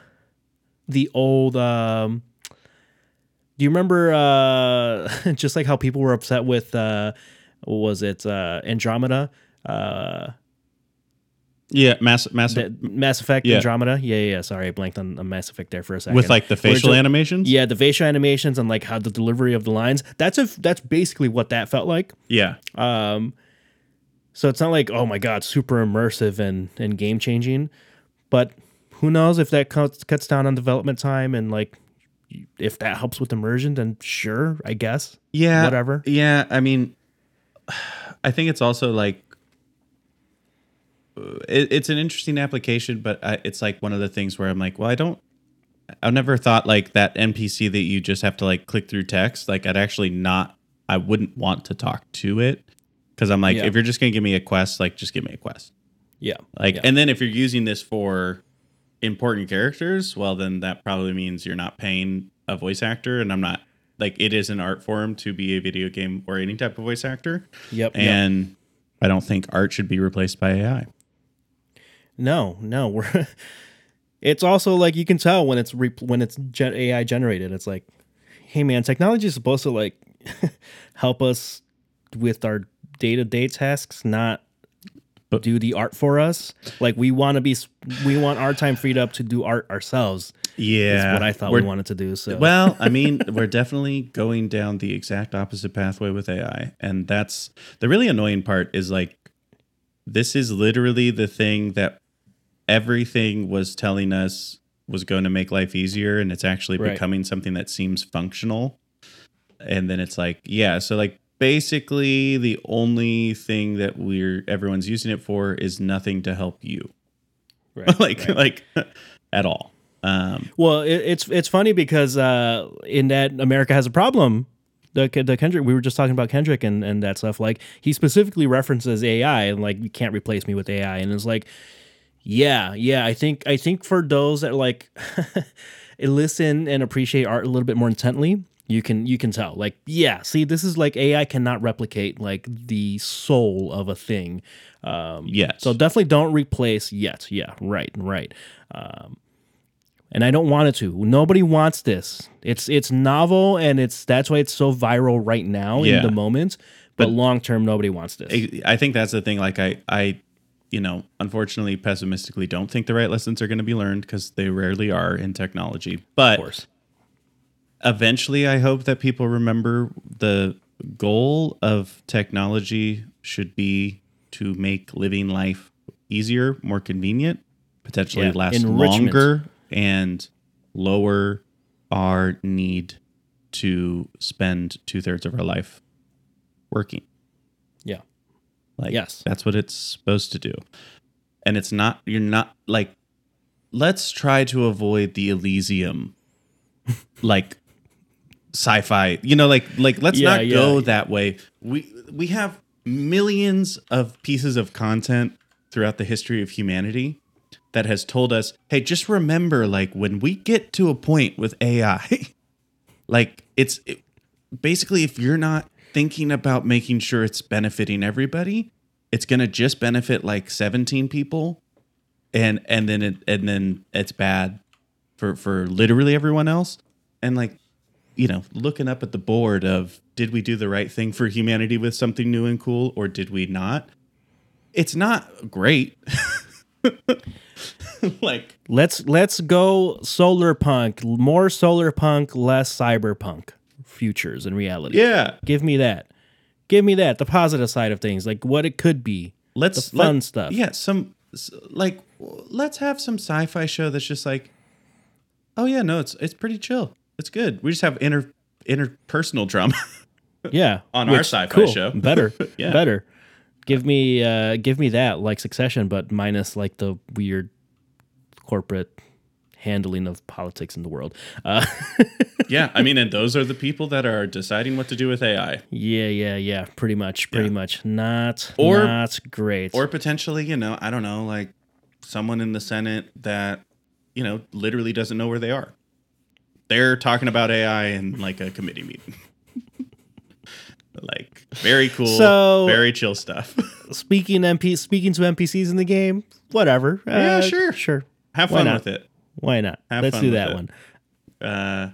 the old. Um, do you remember uh, just like how people were upset with uh, what was it uh, Andromeda? Yeah, mass mass that Mass Effect Yeah. Andromeda. Yeah, yeah, yeah. Sorry, I blanked on, on Mass Effect there for a second. with like the facial ju- animations. Yeah, the facial animations and like how the delivery of the lines. That's a that's basically what that felt like. Yeah. Um, so it's not like oh my god, super immersive and and game changing, but who knows if that cuts cuts down on development time and like if that helps with immersion, then sure, I guess. Yeah. Whatever. Yeah, I mean, I think it's also like Uh, it, it's an interesting application, but I, it's like one of the things where I'm like, well, I don't. I've never thought like that NPC that you just have to like click through text. Like, I'd actually not. I wouldn't want to talk to it because I'm like, Yeah. if you're just gonna give me a quest, like, just give me a quest. Yeah. Like, yeah. and then if you're using this for important characters, well, then that probably means you're not paying a voice actor, and I'm not like it is an art form to be a video game or any type of voice actor, Yep. yep. and I don't think art should be replaced by AI. No, no, we're. it's also like you can tell when it's re- when it's gen- AI generated. It's like hey man, technology is supposed to like help us with our day to day tasks, not do the art for us. Like we want to be, we want our time freed up to do art ourselves. Yeah, Is what I thought we wanted to do. So Well, I mean, we're definitely going down the exact opposite pathway with AI. And that's the really annoying part is like, this is literally the thing that everything was telling us was going to make life easier. And it's actually Right. becoming something that seems functional. And then it's like, yeah. So, like, basically, the only thing that we're everyone's using it for is nothing to help you. Right, like, right. like at all. Um, Well, it, it's it's funny because uh, in that America has a problem. The, the Kendrick we were just talking about Kendrick and, and that stuff. Like he specifically references AI and like you can't replace me with AI. And it's like, yeah, yeah. I think I think for those that like listen and appreciate art a little bit more intently, you can you can tell. Like, yeah, see, this is like AI cannot replicate like the soul of a thing. Um, yes. so definitely don't replace yet. Yeah, right, right. Um, and I don't want it to. Nobody wants this. It's it's novel and it's that's why it's so viral right now Yeah. in the moment. But, But- long term, nobody wants this. I I think that's the thing. Like I, I, you know, unfortunately, pessimistically, don't think the right lessons are going to be learned because they rarely are in technology. But of course. eventually, I hope that people remember the goal of technology should be to make living life easier, more convenient, potentially Yeah, last longer, and lower our need to spend two thirds of our life working. Like Yes. that's what it's supposed to do. And it's not you're not like let's try to avoid the Elysium like sci-fi. You know like like let's Yeah, not yeah. go that way. We we have millions of pieces of content throughout the history of humanity that has told us, "Hey, just remember like when we get to a point with AI, like it's it, basically if you're not thinking about making sure it's benefiting everybody it's going to just benefit like 17 people and and then it and then it's bad for for literally everyone else. And like you know looking up at the board of did we do the right thing for humanity with something new and cool or did we not? It's not great. Like Let's let's go solar punk. More solar punk, less cyberpunk futures and reality. yeah Give me that. Give me that. The positive side of things, like what it could be. let's The fun let- stuff. Yeah, some like let's have some sci-fi show that's just like, oh yeah, no, it's it's pretty chill. It's good. We just have inter interpersonal drama. Yeah. On our which- sci-fi show. Better. Yeah. Better. Give me uh give me that like succession, but minus like the weird corporate handling of politics in the world. Uh yeah, I mean, and those are the people that are deciding what to do with AI, yeah, yeah, yeah. Pretty much. Pretty Yeah. much. Not Or- not great. or potentially, you know, I don't know, like someone in the Senate that you know literally doesn't know where they are. They're talking about AI in like a committee meeting. like very cool, So- very chill stuff. speaking MP speaking to NPCs in the game, whatever. Yeah, Uh, sure. Sure. Have Why fun not? with it. Why not? Have Let's do that it. one. uh,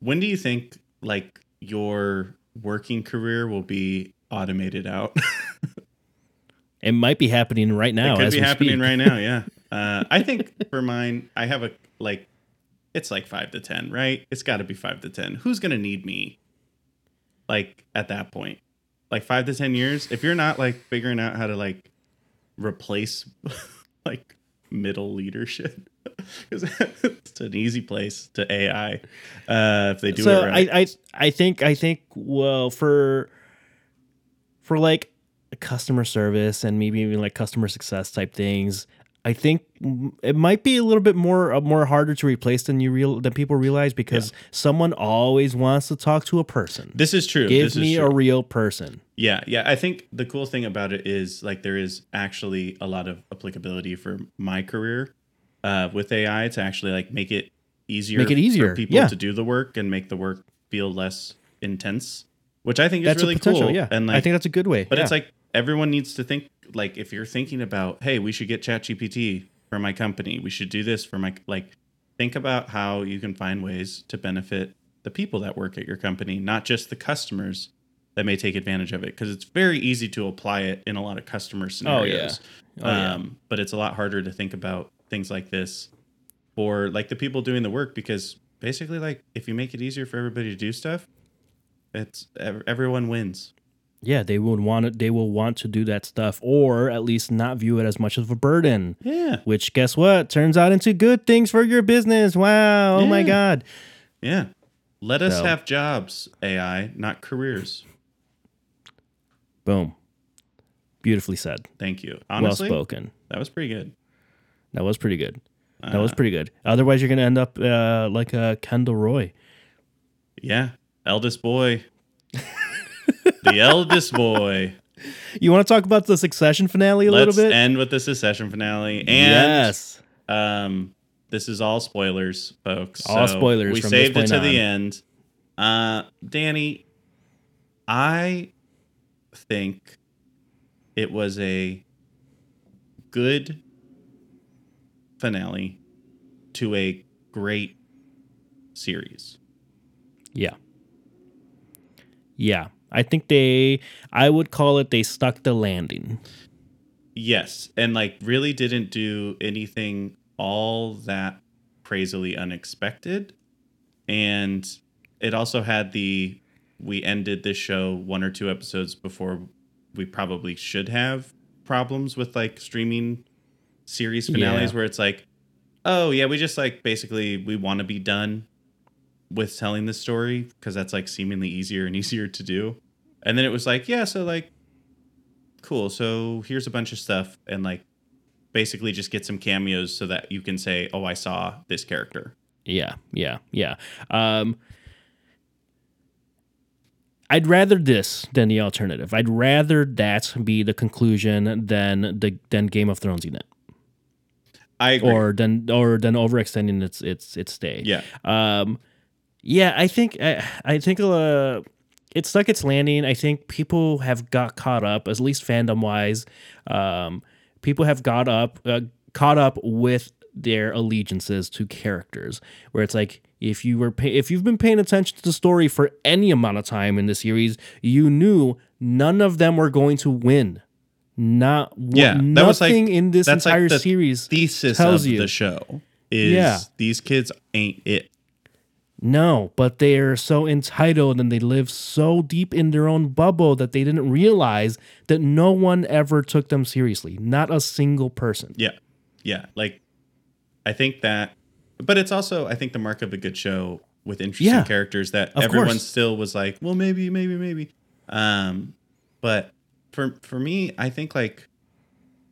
when do you think like your working career will be automated out? It might be happening right now. it could be happening speak. right now. Yeah. Uh, I think for mine, I have a like, it's like five to ten, right? It's got to be five to ten. Who's gonna need me? Like at that point, like five to ten years. If you're not like figuring out how to like replace like middle leadership. It's an easy place to AI uh, if they do so it right. I, I I think I think well for for like customer service and maybe even like customer success type things, I think it might be a little bit more uh, more harder to replace than you real than people realize because someone always wants to talk to a person. this is true. Give this is me true. a real person. Yeah, yeah. I think the cool thing about it is like there is actually a lot of applicability for my career uh, with AI to actually like make it easier, Make it easier, for people yeah. to do the work and make the work feel less intense, which I think is That's really cool. Yeah, and like, I think that's a good way. but yeah. it's like everyone needs to think like if you're thinking about, hey, we should get ChatGPT for my company, we should do this for my like. Think about how you can find ways to benefit the people that work at your company, not just the customers that may take advantage of it. Because it's very easy to apply it in a lot of customer scenarios. Oh, yeah. um, but it's a lot harder to think about things like this for like the people doing the work because basically, like if you make it easier for everybody to do stuff, it's everyone wins. Yeah, they would want it. They will want to do that stuff, or at least not view it as much of a burden. Yeah. Which, guess what, turns out into good things for your business. Wow! Oh my God! Yeah. Let us So- have jobs, AI, not careers. Boom! Beautifully said. Thank you. Honestly, well spoken that was pretty good. That was pretty good. That Uh, was pretty good. Otherwise, you're gonna end up uh, like uh, Kendall Roy. Yeah. Eldest boy. the eldest boy. You want to talk about the Succession finale a Let's little bit? end with the Succession finale. And yes. um this is all spoilers, folks. All So spoilers We saved it to the end. Uh Danny, I think it was a good finale to a great series. Yeah. Yeah. I think they. I would call it they stuck the landing. Yes, and like really didn't do anything all that crazily unexpected. And it also had the we ended this show one or two episodes before we probably should have problems with like streaming series finales Yeah. where it's like, oh yeah, we just like basically we want to be done with telling this story because that's like seemingly easier and easier to do. And then it was like, yeah, so like cool. So here's a bunch of stuff and like basically just get some cameos so that you can say, "Oh, I saw this character." Yeah, yeah, yeah. Um, I'd rather this than the alternative. I'd rather that be the conclusion than the than Game of Thrones in it, I agree. or then or than overextending its its its stay. yeah. Um, yeah, I think I, I think uh, it stuck its landing. I think people have got caught up, at least fandom wise. Um, people have got up, uh, caught up with their allegiances to characters. Where it's like if you were pay- if you've been paying attention to the story for any amount of time in the series, you knew none of them were going to win. Not one, Yeah, that was like- nothing in this that's like entire the series Thesis tells of you the show is Yeah. these kids ain't it. No, but they are so entitled and they live so deep in their own bubble that they didn't realize that no one ever took them seriously. Not a single person. Yeah. Yeah. Like I think that but it's also I think the mark of a good show with interesting Yeah, characters that everyone course. still was like, well maybe, maybe, maybe. Um but for for me, I think like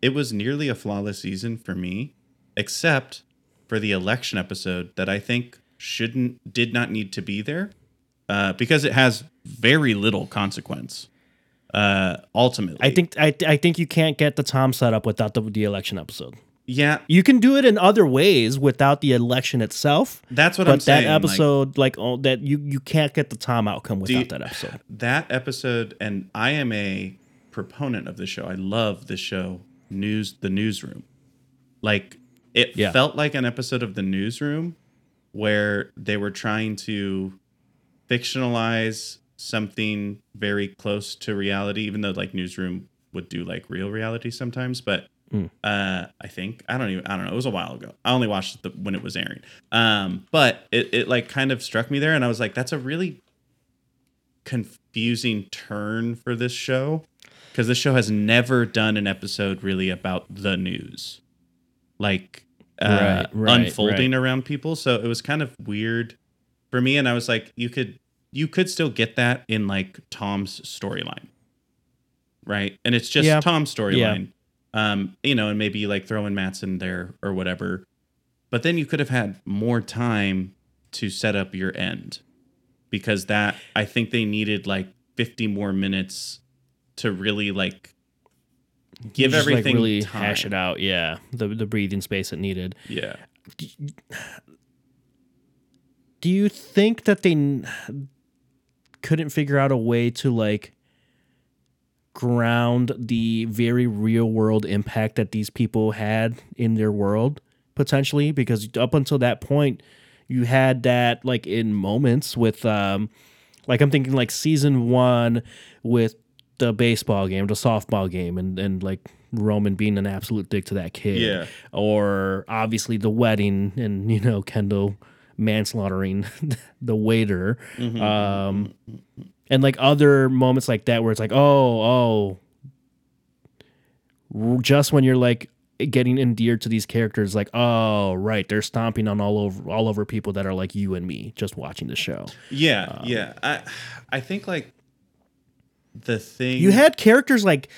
it was nearly a flawless season for me, except for the election episode that I think shouldn't did not need to be there. Uh, because it has very little consequence. Uh ultimately. I think I, I think you can't get the Tom setup without the, the election episode. yeah, You can do it in other ways without the election itself. that's what but I'm saying. that episode, like, oh, that you you can't get the Tom outcome without that episode. that episode and i am a proponent of the show. I love the show news the newsroom. Like it Yeah. felt like an episode of the newsroom where they were trying to fictionalize something very close to reality even though like newsroom would do like real reality sometimes but Mm. uh i think i don't even i don't know it was a while ago. I only watched it the, when it was airing. Um but it, it like kind of struck me there and i was like that's a really confusing turn for this show because this show has never done an episode really about the news. Like uh, Right, right, unfolding around people. So it was kind of weird for me and i was like you could you could still get that in like tom's storyline. Right? And it's just Yeah. tom's storyline. Um you know and maybe like throwing Matsson in there or whatever. But then you could have had more time to set up your end because that I think they needed like 50 more minutes to really like give Just, like, everything really time. hash it out. Yeah, the the breathing space it needed. Yeah. do you think that they couldn't figure out a way to like ground the very real world impact that these people had in their world potentially because up until that point you had that like in moments with um like I'm thinking like season one with the baseball game, the softball game, and and like Roman being an absolute dick to that kid. Yeah. Or obviously the wedding and you know Kendall manslaughtering the waiter. Um and like other moments like that where it's like, oh, oh just when you're like getting endeared to these characters like oh right they're stomping on all over all over people that are like you and me just watching the show Yeah, Um, yeah. I I think like the thing you had characters like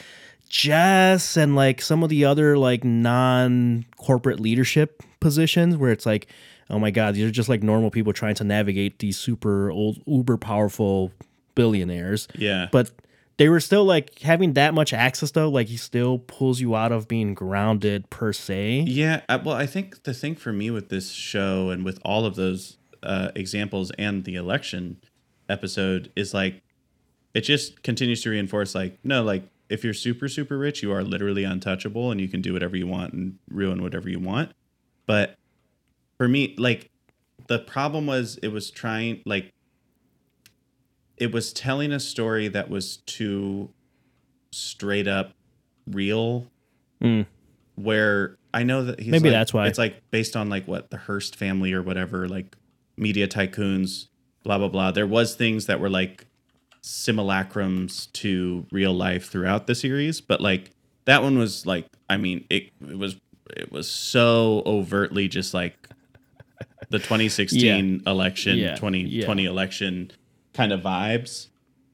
Jess and like some of the other like non corporate leadership positions where it's like, oh my god, these are just like normal people trying to navigate these super old uber powerful billionaires. Yeah. But they were still like having that much access though, like he still pulls you out of being grounded per se. Yeah, well, I think the thing for me with this show and with all of those uh, examples and the election episode is like it just continues to reinforce like no, like if you're super super rich, you are literally untouchable and you can do whatever you want and ruin whatever you want. But for me, like the problem was it was trying like it was telling a story that was too straight up real Mm. where I know that he's Maybe like- that's why. it's like based on like what the Hearst family or whatever, like media tycoons, blah blah blah. There was things that were like simulacrums to real life throughout the series, but like that one was like, I mean, it, it was it was so overtly just like the 2016 election, Yeah. 2020 election kind of vibes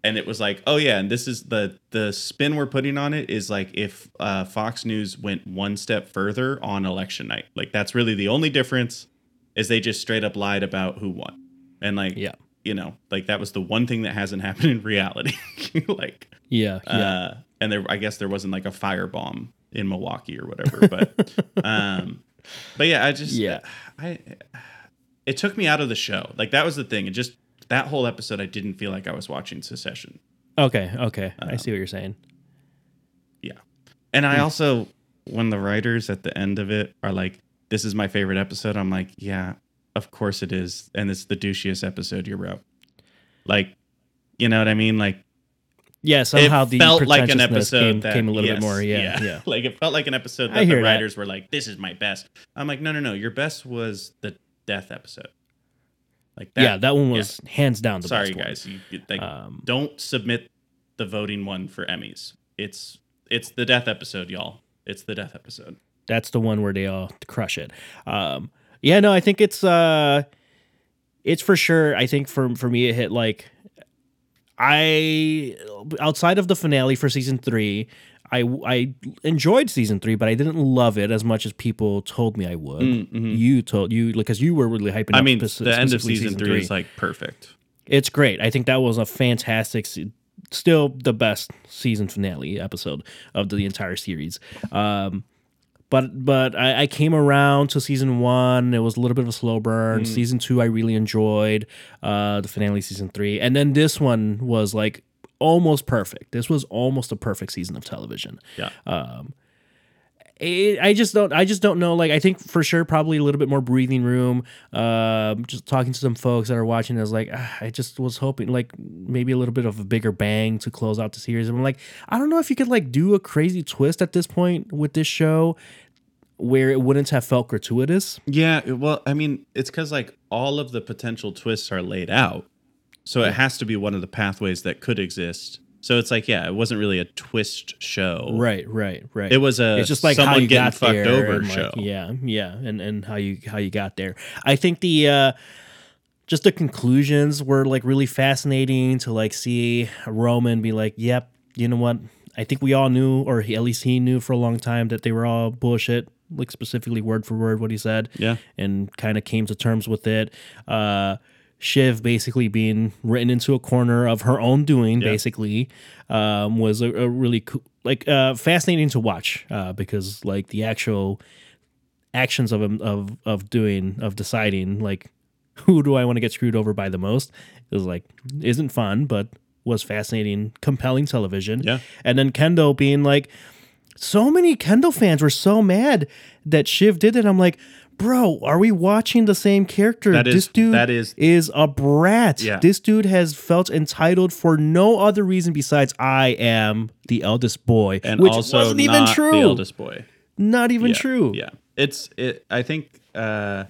and it was like oh yeah and this is the the spin we're putting on it is like if uh, fox news went one step further on election night like that's really the only difference is they just straight up lied about who won and like Yeah. You know like that was the one thing that hasn't happened in reality like Yeah. Yeah. uh and there i guess there wasn't like a firebomb in milwaukee or whatever but um but yeah i just Yeah. i it took me out of the show like that was the thing it just that whole episode i didn't feel like i was watching Succession okay. Okay. uh, I see what you're saying. yeah and Hmm. i also when the writers at the end of it are like this is my favorite episode i'm like yeah of course it is and it's the douchiest episode you wrote like you know what i mean like Yeah. Somehow it the felt like an episode came, that came a little yes, bit more. Yeah. Yeah. like it felt like an episode that the that. writers were like, "This is my best." I'm like, "No, no, no. Your best was the death episode." Like that. yeah. That one was hands down the sorry, best one. guys. You, you- like, Um, don't submit the voting one for Emmys. It's it's the death episode, y'all. It's the death episode. that's the one where they all crush it. Um, yeah, no, I think it's uh, it's for sure. I think for for me, it hit like I outside of the finale for season three. I, I enjoyed season three, but I didn't love it as much as people told me I would. You told you because you were really hyping. I mean, the end of specifically season, three, is like perfect. it's great. I think that was a fantastic, still the best season finale episode of the entire series. Um, but but I, I came around to season one. It was a little bit of a slow burn. Mm. Season two, I really enjoyed. Uh, the finale, season three, and then this one was like almost perfect. This was almost a perfect season of television Yeah. It, I just don't. I just don't know. Like, I think for sure, probably a little bit more breathing room. Um, just talking to some folks that are watching, I was like, ah, I just was hoping, like, maybe a little bit of a bigger bang to close out the series. I'm like, I don't know if you could like do a crazy twist at this point with this show, where it wouldn't have felt gratuitous. Yeah, well, I mean, it's because like all of the potential twists are laid out, so it has to be one of the pathways that could exist. So it's like, yeah, it wasn't really a twist show. Right, right, right. It was a it's just like how someone you getting got fucked over like, show. yeah, yeah, and and how you how you got there. I think the uh just the conclusions were like really fascinating to like see Roman be like, "Yep, you know what? I think we all knew, or he, at least he knew for a long time that they were all bullshit." Like specifically word for word what he said, Yeah. and kind of came to terms with it. Uh, Shiv basically being written into a corner of her own doing, basically, um, was a, a really cool, like uh, fascinating to watch uh, because like the actual actions of him of of doing of deciding like who do I want to get screwed over by the most is like isn't fun, but was fascinating, compelling television. Yeah. and then Kendall being like so many Kendall fans were so mad that Shiv did it. I'm like, bro, are we watching the same character? That is- this dude that is- is a brat. Yeah. This dude has felt entitled for no other reason besides I am the eldest boy, and which also wasn't not even true. the eldest boy. Not even yeah, true. Yeah, it's it. I think. uh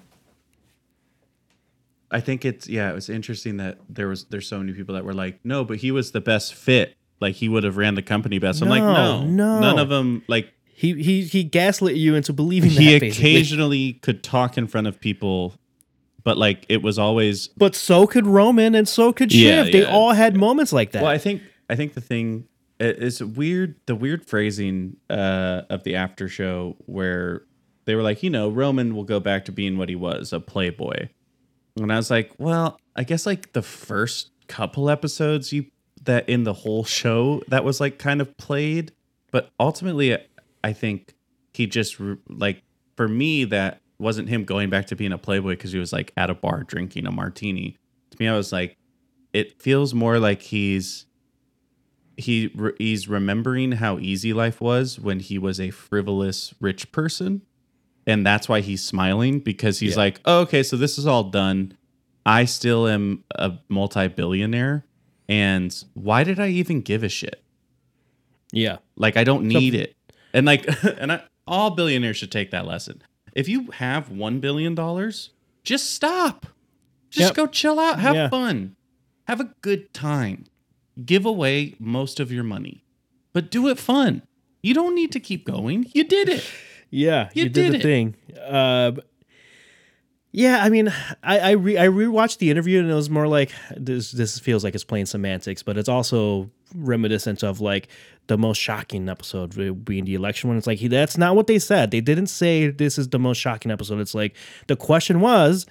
I think it's yeah. It was interesting that there was there's so many people that were like, no, but he was the best fit. Like he would have ran the company best. I'm like, No, no, no. none of them. Like He he he gaslit you into believing he that. basically. occasionally could talk in front of people, but like it was always. But so could Roman and so could Shiv. Yeah, they yeah. all had moments like that. Well, I think I think the thing it- it's weird. The weird phrasing uh, of the after show where they were like, you know, Roman will go back to being what he was, a playboy. And I was like, well, I guess like the first couple episodes you that in the whole show that was like kind of played, but ultimately I think he just like for me that wasn't him going back to being a playboy because he was like at a bar drinking a martini. To me, I was like, it feels more like he's he he's remembering how easy life was when he was a frivolous rich person and that's why he's smiling because he's Yeah. like oh, okay so this is all done i still am a multi-billionaire and why did i even give a shit? Yeah. like i don't need it. And like and I, all billionaires should take that lesson. If you have one billion dollars just stop. Just Yep. go chill out. Have Yeah. fun. Have a good time. Give away most of your money. But do it fun. You don't need to keep going. You did it. Yeah, You you, did, did the it. thing. Uh, yeah, I mean, I I, re- I rewatched the interview and it was more like this. This feels like it's playing semantics, but it's also reminiscent of like the most shocking episode being the election one. It's like he, that's not what they said. They didn't say this is the most shocking episode. It's like the question was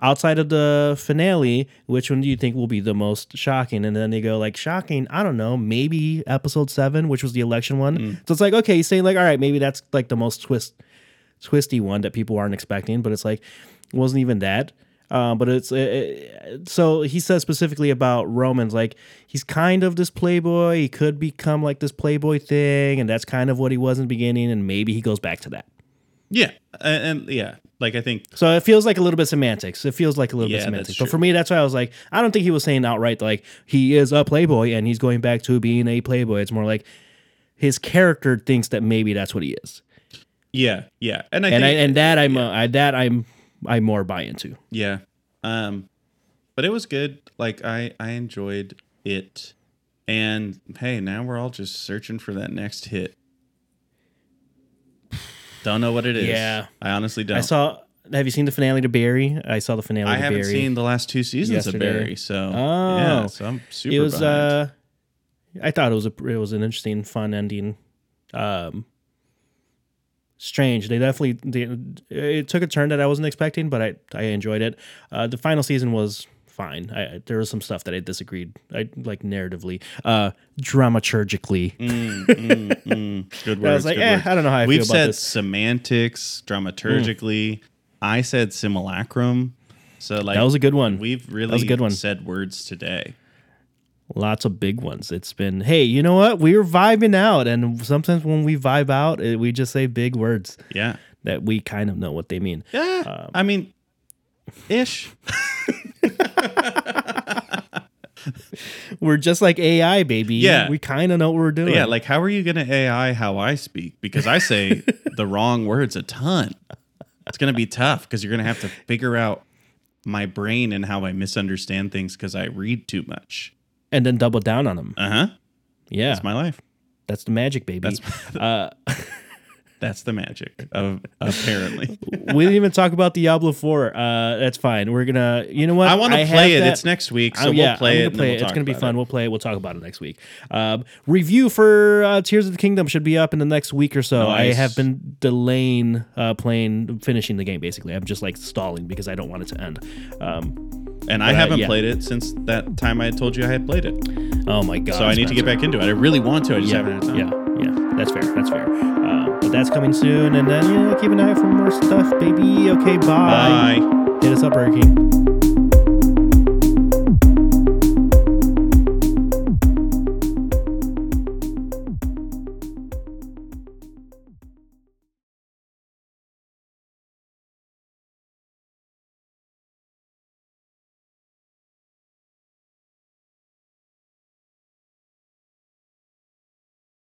outside of the finale, which one do you think will be the most shocking? And then they go like shocking. I don't know, maybe episode seven, which was the election one. Mm. So it's like okay, he's saying like all right, maybe that's like the most twist twisty one that people aren't expecting, but it's like wasn't even that. Um, but it's uh, so he says specifically about Romans, like he's kind of this playboy. He could become like this playboy thing, and that's kind of what he was in the beginning, and maybe he goes back to that. yeah and, and yeah like i think So it feels like a little bit semantics. It feels like a little Yeah, bit semantics. But for me, that's why I was like, I don't think he was saying outright like he is a playboy and he's going back to being a playboy. It's more like his character thinks that maybe that's what he is, yeah yeah and i and I, and that I'm uh, I, that I'm I more buy into. Yeah. Um but it was good. Like I I enjoyed it. And hey, now we're all just searching for that next hit. Don't know what it is. Yeah. I honestly don't. I saw. Have you seen the finale to Barry? I saw the finale. I to haven't Barry. seen the last two seasons yesterday. of Barry, so Oh. yeah, so I'm super It was. behind. uh I thought it was a. It was an interesting, fun ending. Um. Strange. They definitely. They, it took a turn that I wasn't expecting, but I I enjoyed it. Uh, the final season was fine. I, there was some stuff that I disagreed. I like narratively, uh, dramaturgically. Mm, mm, mm. Good words. I was like, eh, words. I don't know how I We've said this. semantics, dramaturgically. I said simulacrum. So like That was a good one. We've really that was a good one. said words today. Lots of big ones. It's been, hey, you know what? We were vibing out, and sometimes when we vibe out, it, we just say big words Yeah. that we kind of know what they mean. Yeah. Um, I mean, ish. We're just like AI, baby. Yeah. we kind of know what we're doing. yeah. Like, how are you going to AI how I speak? Because I say the wrong words a ton. It's going to be tough because you're going to have to figure out my brain and how I misunderstand things because I read too much. And then double down on them. Uh huh. Yeah, That's my life. that's the magic, baby. uh, That's the magic of apparently. we didn't even talk about Diablo Four. Uh, that's fine. We're gonna, you know what? I want to play it. that- It's next week, so Oh, yeah, we'll play it. gonna and then play we'll it. It's gonna be fun. it. We'll play it. We'll talk about it next week. Um, review for uh, Tears of the Kingdom should be up in the next week or so. I have been delaying uh, playing, finishing the game. Basically, I'm just like stalling because I don't want it to end. Um, And I But, haven't yeah. played it since that time I told you I had played it. oh my god! So I need to get back into it. I really want to. I just Yeah, haven't had time. yeah, yeah. That's fair. That's fair. Uh, but that's coming soon, and then you know, keep an eye out for more stuff, baby. Okay, bye. Bye. Hit us up, King.